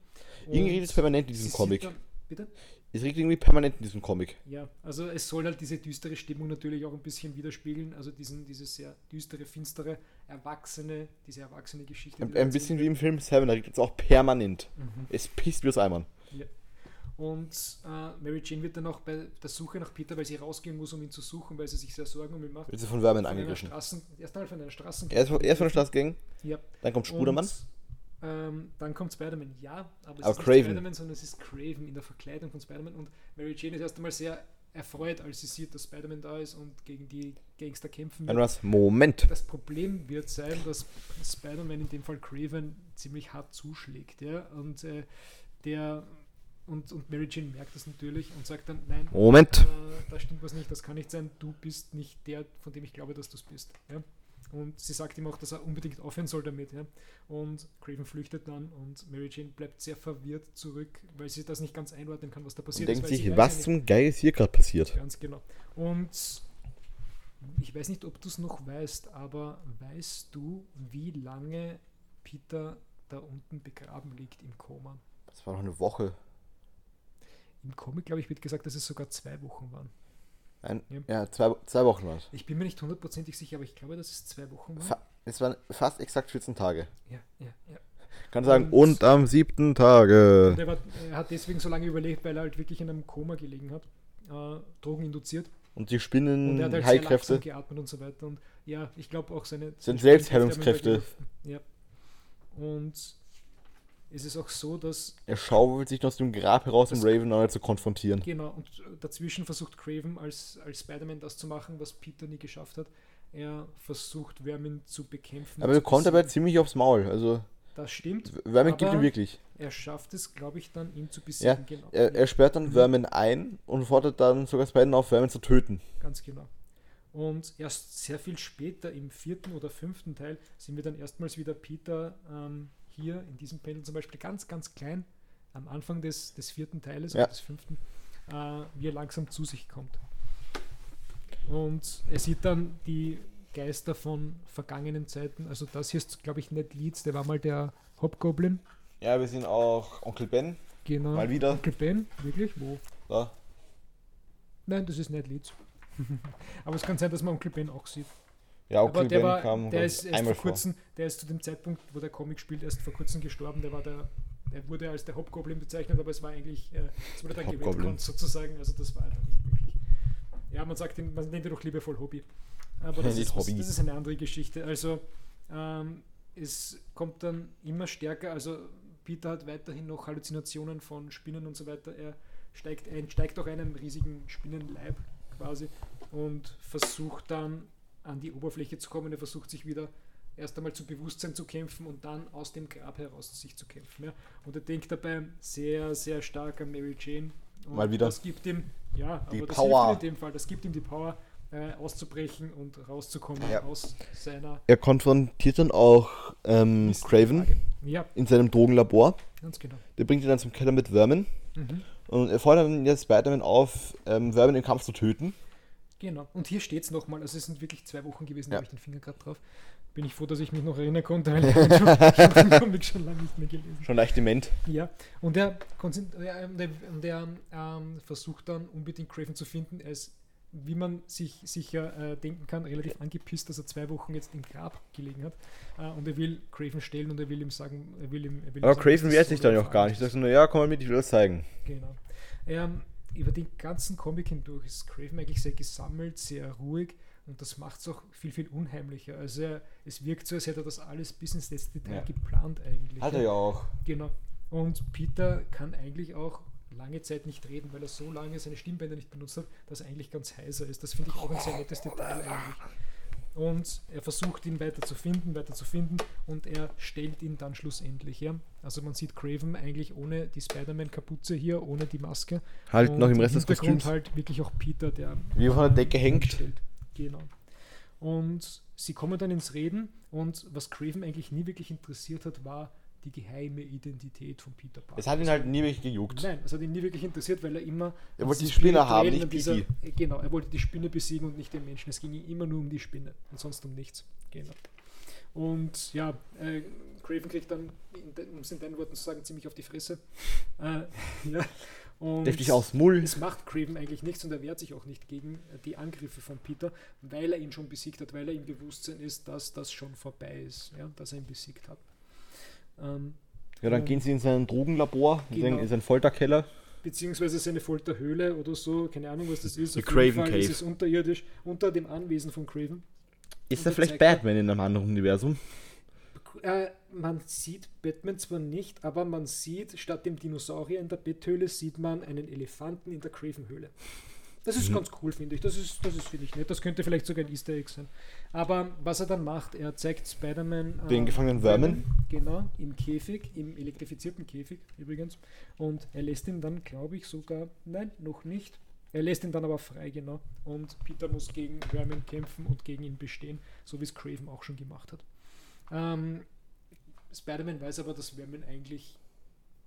Irgendwie regnet es permanent in diesem Comic. Dann, bitte? Es regnet irgendwie permanent in diesem Comic. Ja, also es soll halt diese düstere Stimmung natürlich auch ein bisschen widerspiegeln, also diesen, diese sehr düstere, finstere, erwachsene, diese erwachsene Geschichte. Ein, ein bisschen wie im Film Seven, da regnet es auch permanent. Mhm. Es pisst wie aus Eimern. Ja. Und äh, Mary Jane wird dann auch bei der Suche nach Peter, weil sie rausgehen muss, um ihn zu suchen, weil sie sich sehr Sorgen um ihn macht. Wird sie von einer angegriffen. Straßen, erst einmal von einer Straßen. Erst, von- erst von der Straße gegangen, Ja. dann kommt Spudermann. Und, ähm, dann kommt Spider-Man, ja, aber es Aber ist Craven. nicht Spider-Man, sondern es ist Craven in der Verkleidung von Spider-Man und Mary Jane ist erst einmal sehr erfreut, als sie sieht, dass Spider-Man da ist und gegen die Gangster kämpfen wird. was, Moment. Das Problem wird sein, dass Spider-Man, in dem Fall Craven, ziemlich hart zuschlägt, ja, und äh, der und, und Mary Jane merkt das natürlich und sagt dann, nein, Moment. äh, da stimmt was nicht, das kann nicht sein, du bist nicht der, von dem ich glaube, dass du es bist. Ja? Und sie sagt ihm auch, dass er unbedingt aufhören soll damit. Ja? Und Craven flüchtet dann und Mary Jane bleibt sehr verwirrt zurück, weil sie das nicht ganz einordnen kann, was da Und passiert denkt weil sie sich, was zum Geil ist hier gerade passiert? ganz genau. Und ich weiß nicht, ob du es noch weißt, aber weißt du, wie lange Peter da unten begraben liegt im Koma? Das war noch eine Woche. Im Comic, glaube ich, wird gesagt, dass es sogar zwei Wochen waren. Ein, Ja. ja, zwei, zwei Wochen war es. Ich bin mir nicht hundertprozentig sicher, aber ich glaube, dass es zwei Wochen waren. Fa es waren fast exakt 14 Tage. Ja, ja, ja. Kann sagen, Und- und am siebten Tage. Und er, war, er hat deswegen so lange überlebt, weil er halt wirklich in einem Koma gelegen hat, äh, Drogen induziert. Und die Und Spinnen, er hat halt Heilkräfte. geatmet und so weiter. Und ja, ich glaube auch seine, Sind Selbstheilungskräfte. Ja. Und es ist auch so, dass, Er schaufelt sich aus dem Grab heraus, um Raven erneut zu konfrontieren. genau, und dazwischen versucht Craven als, als Spider-Man das zu machen, was Peter nie geschafft hat. Er versucht, Vermin zu bekämpfen. Aber er kommt dabei ziemlich aufs Maul. Also, Das stimmt. Vermin gibt ihm wirklich. Er schafft es, glaube ich, dann, ihn zu Ja, besiegen. genau. er, er sperrt dann Mhm. Vermin ein und fordert dann sogar Spider auf, Vermin zu töten. Ganz genau. Und erst sehr viel später, im vierten oder fünften Teil, sind wir dann erstmals wieder Peter ähm, hier in diesem Panel zum Beispiel ganz, ganz klein am Anfang des, des vierten Teiles Ja. oder des fünften, äh, wie er langsam zu sich kommt. Und er sieht dann die Geister von vergangenen Zeiten. Also das hier ist, glaube ich, Ned Leeds, der war mal der Hobgoblin. Ja, wir sehen auch Onkel Ben. Genau. Mal wieder. Onkel Ben, wirklich? Wo? Da. Nein, das ist Ned Leeds. Aber es kann sein, dass man Onkel Ben auch sieht. Ja, Aber Onkel der, war, kam der ist einmal vor vor. kurzem, der ist zu dem Zeitpunkt, wo der Comic spielt, erst vor kurzem gestorben. Der war der, der wurde als der Hobgoblin bezeichnet, aber es war eigentlich, äh, es wurde dann gewettet sozusagen. Also das war er nicht wirklich. Ja, man sagt, ihn, man nennt ihn doch liebevoll Hobby. Aber das, ist, Hobby. das ist eine andere Geschichte. Also ähm, es kommt dann immer stärker. Also Peter hat weiterhin noch Halluzinationen von Spinnen und so weiter. Er steigt ein, steigt auch einem riesigen Spinnenleib quasi und versucht dann an die Oberfläche zu kommen. Er versucht sich wieder erst einmal zu Bewusstsein zu kämpfen und dann aus dem Grab heraus sich zu kämpfen. Ja. Und er denkt dabei sehr, sehr stark an Mary Jane. Und Mal wieder. Das gibt ihm, ja, Die aber das Power. in dem Fall, das gibt ihm die Power, äh, auszubrechen und rauszukommen Ja. aus seiner Er konfrontiert dann auch ähm, Craven. Ja, in seinem Drogenlabor. ganz genau. Der bringt ihn dann zum Keller mit Vermin. Mhm. Und er fordert dann jetzt Spider-Man auf, ähm, Vermin im Kampf zu töten. Genau. Und hier steht es nochmal, also es sind wirklich zwei Wochen gewesen, da Ja. habe ich den Finger gerade drauf. Bin ich froh, dass ich mich noch erinnern konnte, weil ich hab schon, schon den Comic schon lange nicht mehr gelesen. Schon leicht dement. Ja, und er, konzent- ja, und er, und er ähm, versucht dann unbedingt Craven zu finden. Er ist, wie man sich sicher äh, denken kann, relativ angepisst, dass er zwei Wochen jetzt im Grab gelegen hat. Äh, und er will Craven stellen und er will ihm sagen, er will ihm. Er will ihm Aber sagen, Craven wehrt sich dann auch gar nicht. Er sagt nur, ja, komm mal mit, ich will das zeigen. Genau. Ähm, über den ganzen Comic hindurch ist Craven eigentlich sehr gesammelt, sehr ruhig und das macht es auch viel, viel unheimlicher. Also er, es wirkt so, als hätte er das alles bis ins letzte Detail Ja. geplant eigentlich. Hat er ja auch. Genau. Und Peter kann eigentlich auch lange Zeit nicht reden, weil er so lange seine Stimmbänder nicht benutzt hat, dass er eigentlich ganz heiser ist. Das finde ich auch ein sehr nettes Detail eigentlich. Und er versucht ihn weiter zu finden, weiter zu finden und er stellt ihn dann schlussendlich. Ja? Also man sieht Craven eigentlich ohne die Spider-Man-Kapuze hier, ohne die Maske. Halt Und noch im Rest des Hintergrund Kostüms. halt wirklich auch Peter, der Wie von der Decke hängt. stellt. Genau. Und sie kommen dann ins Reden und was Craven eigentlich nie wirklich interessiert hat, war die geheime Identität von Peter Parker. Es hat ihn halt nie wirklich gejuckt. Nein, es hat ihn nie wirklich interessiert, weil er immer. Er wollte die Spinne haben, nicht dieser- Piti. Genau, er wollte die Spinne besiegen und nicht den Menschen. Es ging ihm immer nur um die Spinne und sonst um nichts. Genau. Und ja, äh, Craven kriegt dann, um es in deinen Worten zu sagen, ziemlich auf die Fresse. Äh, ja. Und Deftig aus Mull. es macht Craven eigentlich nichts und er wehrt sich auch nicht gegen äh, die Angriffe von Peter, weil er ihn schon besiegt hat, weil er im Bewusstsein ist, dass das schon vorbei ist, ja, dass er ihn besiegt hat. Ähm, Ja, dann gehen sie in sein Drogenlabor, in sein- Genau. in seinen Folterkeller. beziehungsweise seine Folterhöhle oder so, keine Ahnung, was das ist. Die Auf jeden Craven Fall ist Cave. es unterirdisch, unter dem Anwesen von Craven. Ist er vielleicht Batman in einem anderen Universum? Äh, man sieht Batman zwar nicht, aber man sieht, statt dem Dinosaurier in der Betthöhle, sieht man einen Elefanten in der Craven-Höhle. Das ist Mhm. ganz cool, finde ich. Das ist, das ist finde ich nett. Das könnte vielleicht sogar ein Easter Egg sein. Aber was er dann macht, er zeigt Spider-Man. äh, Den gefangenen Vermin. Genau, im Käfig, im elektrifizierten Käfig übrigens. Und er lässt ihn dann, glaube ich, sogar, nein, noch nicht. Er lässt ihn dann aber frei, genau. Und Peter muss gegen Vermin kämpfen und gegen ihn bestehen, so wie es Craven auch schon gemacht hat. Ähm, Spider-Man weiß aber, dass Vermin eigentlich.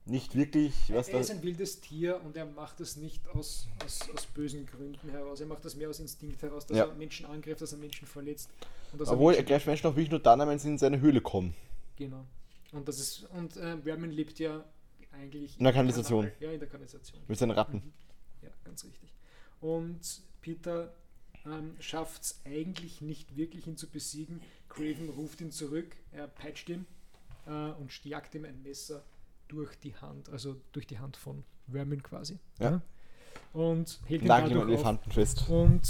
Nicht wirklich, was er ist das. ein wildes Tier und er macht es nicht aus, aus, aus bösen Gründen heraus. Er macht das mehr aus Instinkt heraus, dass Ja. er Menschen angreift, dass er Menschen verletzt. Er Obwohl, er greift Menschen auch wirklich nur dann, an, wenn sie in seine Höhle kommen. Genau. Und das ist und äh, Vermin lebt ja eigentlich In der Kanalisation. Kanal. Ja, in der Kanalisation. Mit seinen Ratten. Mhm. Ja, ganz richtig. Und Peter ähm, schafft es eigentlich nicht wirklich, ihn zu besiegen. Craven ruft ihn zurück, er peitscht ihn äh, und jagt ihm ein Messer durch die Hand, also durch die Hand von Vermin quasi. Ja. Und hält ihn dadurch auf. Elefanten fest. Und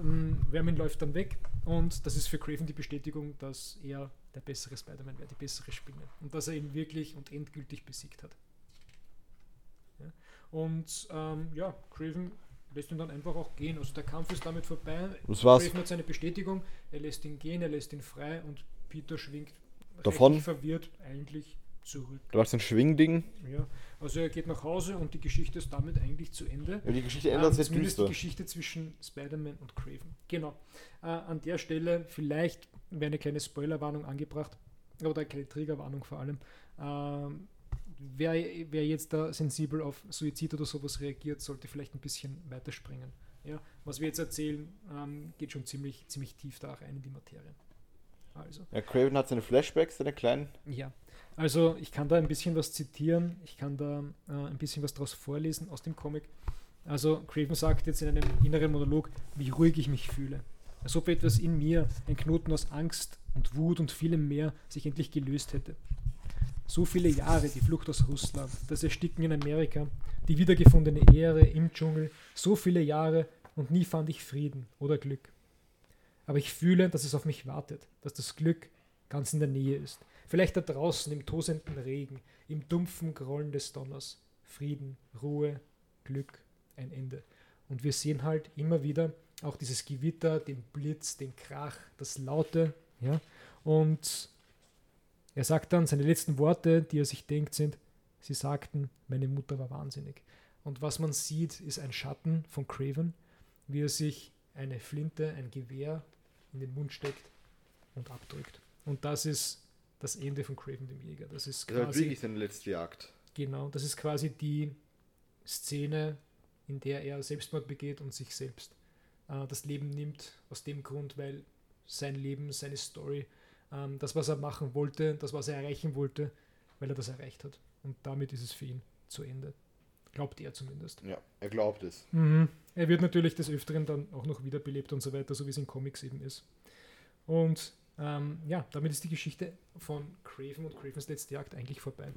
ähm, Vermin läuft dann weg und das ist für Craven die Bestätigung, dass er der bessere Spider-Man wäre, die bessere Spinne. Und dass er ihn wirklich und endgültig besiegt hat. Ja. Und ähm, ja, Craven lässt ihn dann einfach auch gehen. Also der Kampf ist damit vorbei. Das war's. Craven hat seine Bestätigung, er lässt ihn gehen, er lässt ihn frei und Peter schwingt Davon. verwirrt eigentlich zurück. Du hast ein Schwingding. Ja, also er geht nach Hause und die Geschichte ist damit eigentlich zu Ende. Ja, die Geschichte Ähm, ändert sich zumindest die düster. Geschichte zwischen Spider-Man und Craven. Genau. Äh, an der Stelle vielleicht wäre eine kleine Spoilerwarnung angebracht, oder eine kleine Triggerwarnung vor allem. Ähm, wer, wer jetzt da sensibel auf Suizid oder sowas reagiert, sollte vielleicht ein bisschen weiterspringen. Ja, was wir jetzt erzählen, ähm, geht schon ziemlich, ziemlich tief da rein in die Materie. Also. Ja, Craven hat seine Flashbacks, seine kleinen. Ja, also ich kann da ein bisschen was zitieren, ich kann da äh, ein bisschen was daraus vorlesen aus dem Comic. Also Craven sagt jetzt in einem inneren Monolog, wie ruhig ich mich fühle. Als ob etwas in mir, ein Knoten aus Angst und Wut und vielem mehr, sich endlich gelöst hätte. So viele Jahre die Flucht aus Russland, das Ersticken in Amerika, die wiedergefundene Ehre im Dschungel, so viele Jahre und nie fand ich Frieden oder Glück. Aber ich fühle, dass es auf mich wartet, dass das Glück ganz in der Nähe ist. Vielleicht da draußen im tosenden Regen, im dumpfen Grollen des Donners. Frieden, Ruhe, Glück, ein Ende. Und wir sehen halt immer wieder auch dieses Gewitter, den Blitz, den Krach, das Laute. Ja? Und er sagt dann, seine letzten Worte, die er sich denkt, sind, sie sagten, meine Mutter war wahnsinnig. Und was man sieht, ist ein Schatten von Craven, wie er sich eine Flinte, ein Gewehr in den Mund steckt und abdrückt. Und das ist das Ende von Craven dem Jäger. Das ist Das ist quasi, wirklich seine letzte Jagd. genau, das ist quasi die Szene, in der er Selbstmord begeht und sich selbst äh, das Leben nimmt, aus dem Grund, weil sein Leben, seine Story, ähm, das, was er machen wollte, das, was er erreichen wollte, weil er das erreicht hat. Und damit ist es für ihn zu Ende. Glaubt er zumindest. Ja, er glaubt es. Mhm. Er wird natürlich des Öfteren dann auch noch wiederbelebt und so weiter, so wie es in Comics eben ist. Und ähm, ja, damit ist die Geschichte von Craven und Cravens letzte Jagd eigentlich vorbei.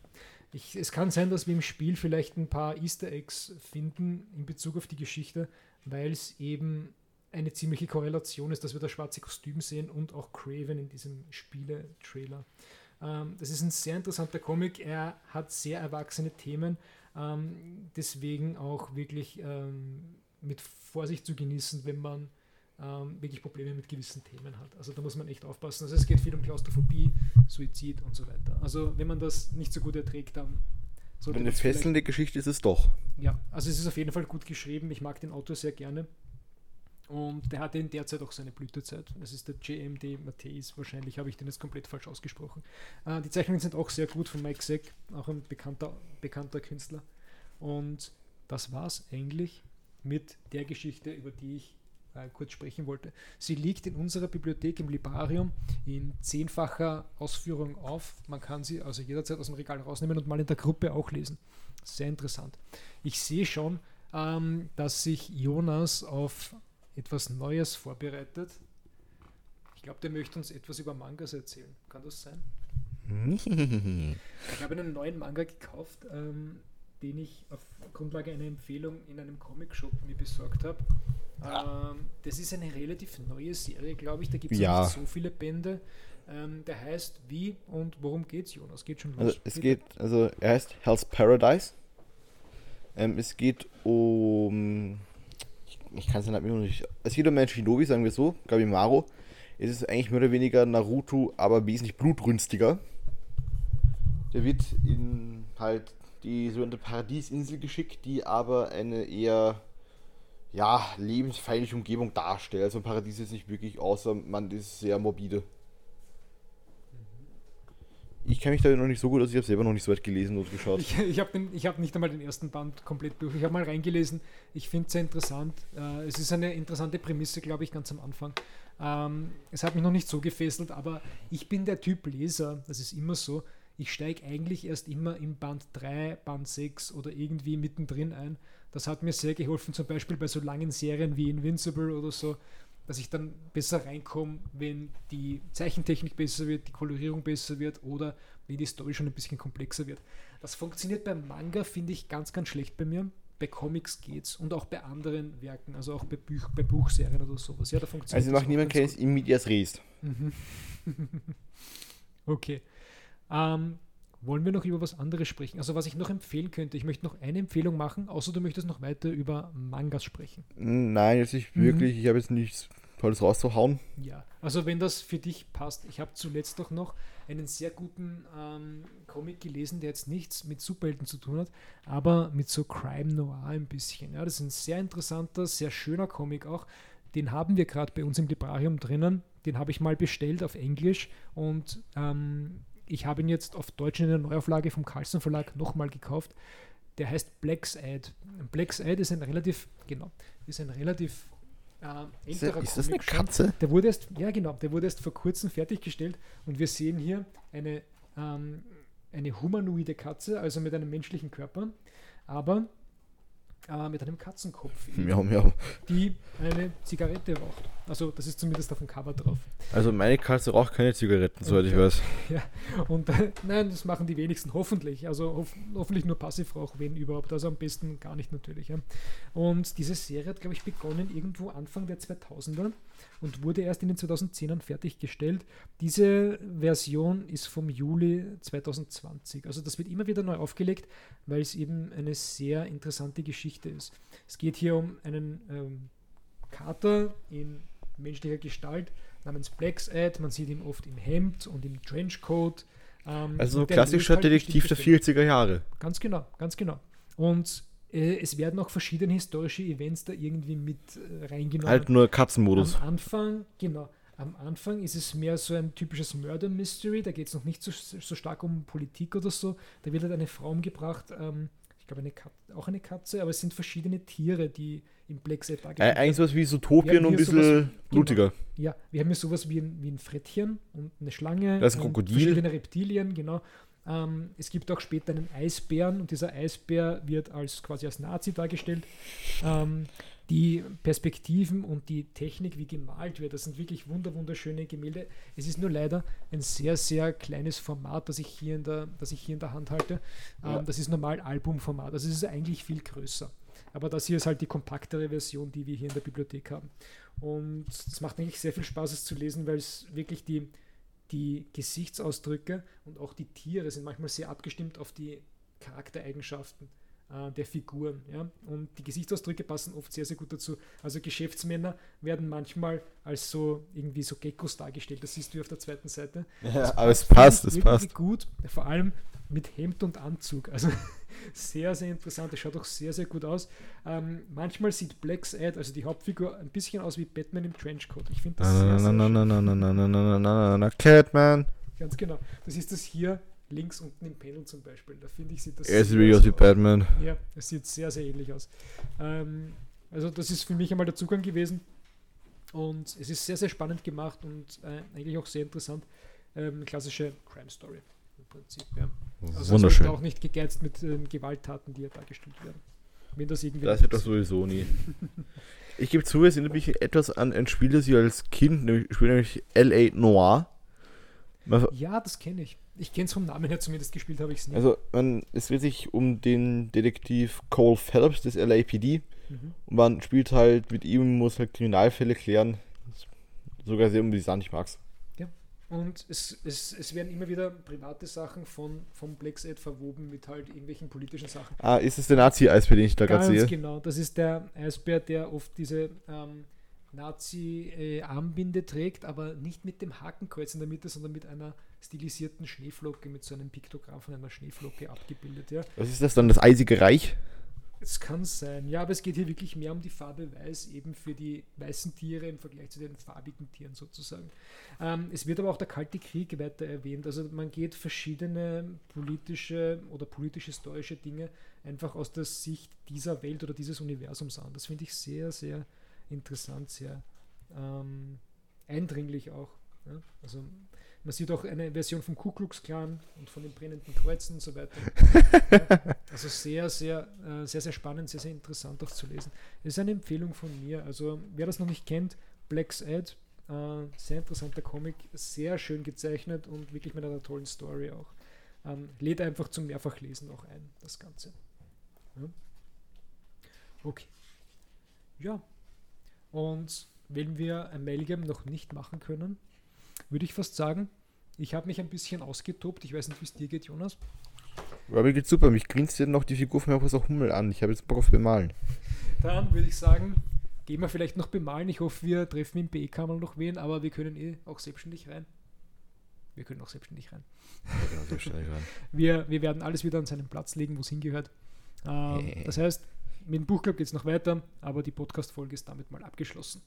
Ich, es kann sein, dass wir im Spiel vielleicht ein paar Easter Eggs finden in Bezug auf die Geschichte, weil es eben eine ziemliche Korrelation ist, dass wir das schwarze Kostüm sehen und auch Craven in diesem Spiele-Trailer. Ähm, das ist ein sehr interessanter Comic. Er hat sehr erwachsene Themen, ähm, deswegen auch wirklich ähm, mit Vorsicht zu genießen, wenn man ähm, wirklich Probleme mit gewissen Themen hat. Also da muss man echt aufpassen. Also es geht viel um Klaustrophobie, Suizid und so weiter. Also wenn man das nicht so gut erträgt, dann sollte Eine fesselnde Geschichte ist es doch. ja, also es ist auf jeden Fall gut geschrieben. Ich mag den Autor sehr gerne. Und der hatte in der Zeit auch seine Blütezeit. Das ist der JMD Matthäus. Wahrscheinlich habe ich den jetzt komplett falsch ausgesprochen. Äh, die Zeichnungen sind auch sehr gut von Mike Zeck, auch ein bekannter, bekannter Künstler. Und das war es eigentlich mit der Geschichte, über die ich äh, kurz sprechen wollte. Sie liegt in unserer Bibliothek im Libarium in zehnfacher Ausführung auf. Man kann sie also jederzeit aus dem Regal rausnehmen und mal in der Gruppe auch lesen. Sehr interessant. Ich sehe schon, ähm, dass sich Jonas auf etwas Neues vorbereitet. Ich glaube, der möchte uns etwas über Mangas erzählen. Kann das sein? Ich habe einen neuen Manga gekauft, ähm, den ich auf Grundlage einer Empfehlung in einem Comic-Shop mir besorgt habe. Ähm, das ist eine relativ neue Serie, glaube ich. Da gibt es Ja. nicht so viele Bände. Ähm, der heißt Wie und worum geht's, Jonas? Geht schon los. Also es geht, also er heißt Hell's Paradise. Ähm, es geht um. Ich, ich kann es immer noch nicht. Es geht um einen Shinobi, sagen wir so, Gabimaro. Es ist eigentlich mehr oder weniger Naruto, aber wesentlich blutrünstiger. Der wird in halt die sogenannte Paradiesinsel geschickt, die aber eine eher ja, lebensfeindliche Umgebung darstellt. Also ein Paradies ist nicht wirklich, außer man ist sehr morbide. Ich kenne mich da noch nicht so gut aus, ich habe selber noch nicht so weit gelesen und geschaut. Ich, ich habe hab nicht einmal den ersten Band komplett durch. Ich habe mal reingelesen. Ich finde es sehr interessant. Äh, es ist eine interessante Prämisse, glaube ich, ganz am Anfang. Ähm, es hat mich noch nicht so gefesselt, aber ich bin der Typ Leser. Das ist immer so. Ich steige eigentlich erst immer im Band 3, Band 6 oder irgendwie mittendrin ein. Das hat mir sehr geholfen, zum Beispiel bei so langen Serien wie Invincible oder so, dass ich dann besser reinkomme, wenn die Zeichentechnik besser wird, die Kolorierung besser wird oder wenn die Story schon ein bisschen komplexer wird. Das funktioniert beim Manga, finde ich, ganz, ganz schlecht bei mir. Bei Comics geht's und auch bei anderen Werken, also auch bei, Büch bei Buchserien oder sowas. Ja, da funktioniert Also auch niemand kennt in Medias Res. Mhm. okay. Ähm, wollen wir noch über was anderes sprechen? Also was ich noch empfehlen könnte, ich möchte noch eine Empfehlung machen, außer du möchtest noch weiter über Mangas sprechen. Nein, jetzt nicht Mhm. wirklich. Ich habe jetzt nichts alles rauszuhauen. Ja, also wenn das für dich passt. Ich habe zuletzt auch noch einen sehr guten ähm, Comic gelesen, der jetzt nichts mit Superhelden zu tun hat, aber mit so Crime Noir ein bisschen. Ja, das ist ein sehr interessanter, sehr schöner Comic auch. Den haben wir gerade bei uns im Librarium drinnen. Den habe ich mal bestellt auf Englisch und ähm, ich habe ihn jetzt auf Deutsch in der Neuauflage vom Carlsen Verlag nochmal gekauft. Der heißt Black's Ad. Black's Ad ist ein relativ, genau, ist ein relativ äh, ist, ist das eine Katze? Der wurde erst, ja genau, der wurde erst vor kurzem fertiggestellt und wir sehen hier eine, ähm, eine humanoide Katze, also mit einem menschlichen Körper, aber äh, mit einem Katzenkopf, miau, miau. die eine Zigarette raucht. Also das ist zumindest auf dem Cover drauf. Also meine Katze raucht keine Zigaretten, soweit ich weiß. Ja, und äh, nein, das machen die wenigsten hoffentlich. Also hof hoffentlich nur Passivrauch, wenn überhaupt. Also am besten gar nicht natürlich. Ja. Und diese Serie hat, glaube ich, begonnen irgendwo Anfang der 2000er und wurde erst in den 2010ern fertiggestellt. Diese Version ist vom Juli 2020. Also das wird immer wieder neu aufgelegt, weil es eben eine sehr interessante Geschichte ist. Es geht hier um einen ähm, Kater in menschlicher Gestalt namens Black's Ad. Man sieht ihn oft im Hemd und im Trenchcoat. Ähm, also klassischer halt Detektiv der 40er Jahre. Ganz genau, ganz genau. Und äh, es werden auch verschiedene historische Events da irgendwie mit äh, reingenommen. Halt nur Katzenmodus. Am Anfang, genau. Am Anfang ist es mehr so ein typisches Murder Mystery, da geht es noch nicht so, so, stark um Politik oder so. Da wird halt eine Frau umgebracht, ähm, glaube eine auch eine Katze, aber es sind verschiedene Tiere, die im Black Set äh, Eigentlich sowas wie Zootopien und ein bisschen sowas, blutiger. Genau, ja, wir haben hier sowas wie ein, wie ein Frettchen und eine Schlange. Das ist ein Krokodil. Verschiedene Reptilien, genau. Ähm, es gibt auch später einen Eisbären und dieser Eisbär wird als quasi als Nazi dargestellt. Ähm, die Perspektiven und die Technik, wie gemalt wird, das sind wirklich wunder wunderschöne Gemälde. Es ist nur leider ein sehr, sehr kleines Format, das ich hier in der, das ich hier in der Hand halte. Ähm, ja. Das ist normal Albumformat, also es ist eigentlich viel größer. Aber das hier ist halt die kompaktere Version, die wir hier in der Bibliothek haben. Und es macht eigentlich sehr viel Spaß, es zu lesen, weil es wirklich die, die Gesichtsausdrücke und auch die Tiere sind manchmal sehr abgestimmt auf die Charaktereigenschaften äh, der Figuren. Ja? Und die Gesichtsausdrücke passen oft sehr, sehr gut dazu. Also Geschäftsmänner werden manchmal als so irgendwie so Geckos dargestellt. Das siehst du auf der zweiten Seite. Ja, aber es passt, es passt. gut, vor allem mit Hemd und Anzug. Also sehr, sehr interessant. Es schaut auch sehr, sehr gut aus. Ähm, manchmal sieht Black's Ad, also die Hauptfigur, ein bisschen aus wie Batman im Trenchcoat. Ich finde das sehr, sehr na, na, na, na, na, na, na, na, na, Catman. Ganz genau. Das ist das hier links unten im Panel zum Beispiel. Da finde ich, sieht das Er sieht wirklich aus wie Batman. Ja, es sieht sehr, sehr ähnlich aus. Ähm, also das ist für mich einmal der Zugang gewesen. Und es ist sehr, sehr spannend gemacht und äh, eigentlich auch sehr interessant. Ähm, klassische Crime Story im Prinzip. Ja. Also Wunderschön. auch nicht gegeizt mit äh, Gewalttaten, die hier dargestellt werden. Wenn das irgendwie. Das wird doch sowieso nie. ich gebe zu, es erinnert mich etwas an ein Spiel, das ich als Kind, nämlich, spiele nämlich L.A. Noir. Ja, das kenne ich. Ich kenne es vom Namen her, zumindest gespielt habe ich es nicht. Also, man, es dreht sich um den Detektiv Cole Phelps des LAPD. Mhm. Und man spielt halt mit ihm, muss halt Kriminalfälle klären. Sogar sehr amüsant, ich mag's. Ja. Und es, es, es werden immer wieder private Sachen von, von Black's Ad verwoben mit halt irgendwelchen politischen Sachen. Ah, ist es der Nazi-Eisbär, den ich da gerade sehe? Genau. Das ist der Eisbär, der oft diese. Ähm, Nazi-Armbinde trägt, aber nicht mit dem Hakenkreuz in der Mitte, sondern mit einer stilisierten Schneeflocke, mit so einem Piktogramm von einer Schneeflocke abgebildet. Ja. Was ist das dann, das Eisige Reich? Es kann sein, ja, aber es geht hier wirklich mehr um die Farbe Weiß, eben für die weißen Tiere im Vergleich zu den farbigen Tieren sozusagen. Ähm, es wird aber auch der Kalte Krieg weiter erwähnt. Also man geht verschiedene politische oder politisch-historische Dinge einfach aus der Sicht dieser Welt oder dieses Universums an. Das finde ich sehr, sehr interessant, sehr ähm, eindringlich auch. Ja? Also man sieht auch eine Version vom Ku Klux Klan und von den brennenden Kreuzen und so weiter. ja, also sehr, sehr, äh, sehr, sehr spannend, sehr, sehr interessant auch zu lesen. Es ist eine Empfehlung von mir. Also wer das noch nicht kennt, Black's Ad, äh, sehr interessanter Comic, sehr schön gezeichnet und wirklich mit einer tollen Story auch. Ähm, lädt einfach zum Mehrfachlesen auch ein, das Ganze. Ja. Okay. Ja, und wenn wir Amalgam noch nicht machen können, würde ich fast sagen, ich habe mich ein bisschen ausgetobt. Ich weiß nicht, wie es dir geht, Jonas. Aber mir geht's super. Mich grinst noch die Figur von Professor Hummel an. Ich habe jetzt Bock auf Bemalen. Dann würde ich sagen, gehen wir vielleicht noch bemalen. Ich hoffe, wir treffen im BE-Kammer noch wen, aber wir können eh auch selbstständig rein. Wir können auch selbstständig rein. Ja, selbstständig rein. Wir, wir werden alles wieder an seinen Platz legen, wo es hingehört. Ähm, das heißt, mit dem Buchclub geht es noch weiter, aber die Podcast-Folge ist damit mal abgeschlossen.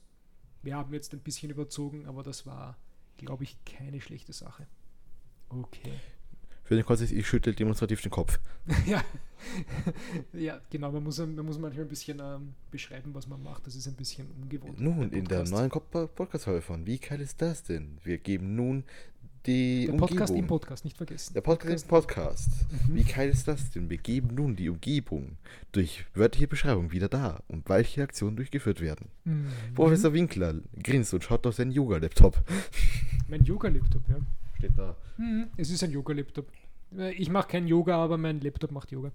Wir haben jetzt ein bisschen überzogen, aber das war, glaube ich, keine schlechte Sache. Okay. Für den Kontext, ich schüttel demonstrativ den Kopf. ja. ja, genau. Man muss, man muss manchmal ein bisschen ähm, beschreiben, was man macht. Das ist ein bisschen ungewohnt. Nun, Der in der neuen Podcast-Folge von Wie geil ist das denn? Wir geben nun die Der Podcast Umgebung. im Podcast, nicht vergessen. Der Podcast im Podcast. Mhm. Wie geil ist das denn? Wir geben nun die Umgebung durch wörtliche Beschreibung wieder da und welche Aktionen durchgeführt werden. Mhm. Professor Winkler grinst und schaut auf seinen Yoga-Laptop. Mein Yoga-Laptop, ja. Steht da. Mhm, es ist ein Yoga-Laptop. Äh, Ich mache kein Yoga, aber mein Laptop macht Yoga.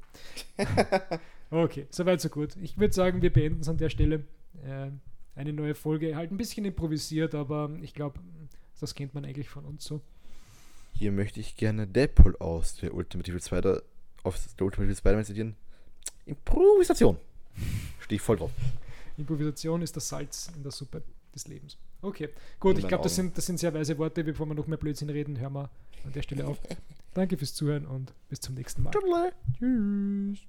okay, soweit so gut. Ich würde sagen, wir beenden es an der Stelle. Äh, eine neue Folge, halt ein bisschen improvisiert, aber ich glaube, das kennt man eigentlich von uns so. Hier möchte ich gerne Deadpool aus der Ultimative Spider auf der Ultimative Spider-Man zitieren. Improvisation. Stehe ich voll drauf. Improvisation ist das Salz in der Suppe des Lebens. Okay, gut, ich glaube, das sind, das sind sehr weise Worte. Bevor wir noch mehr Blödsinn reden, hören wir an der Stelle auf. Danke fürs Zuhören und bis zum nächsten Mal. Tschüss.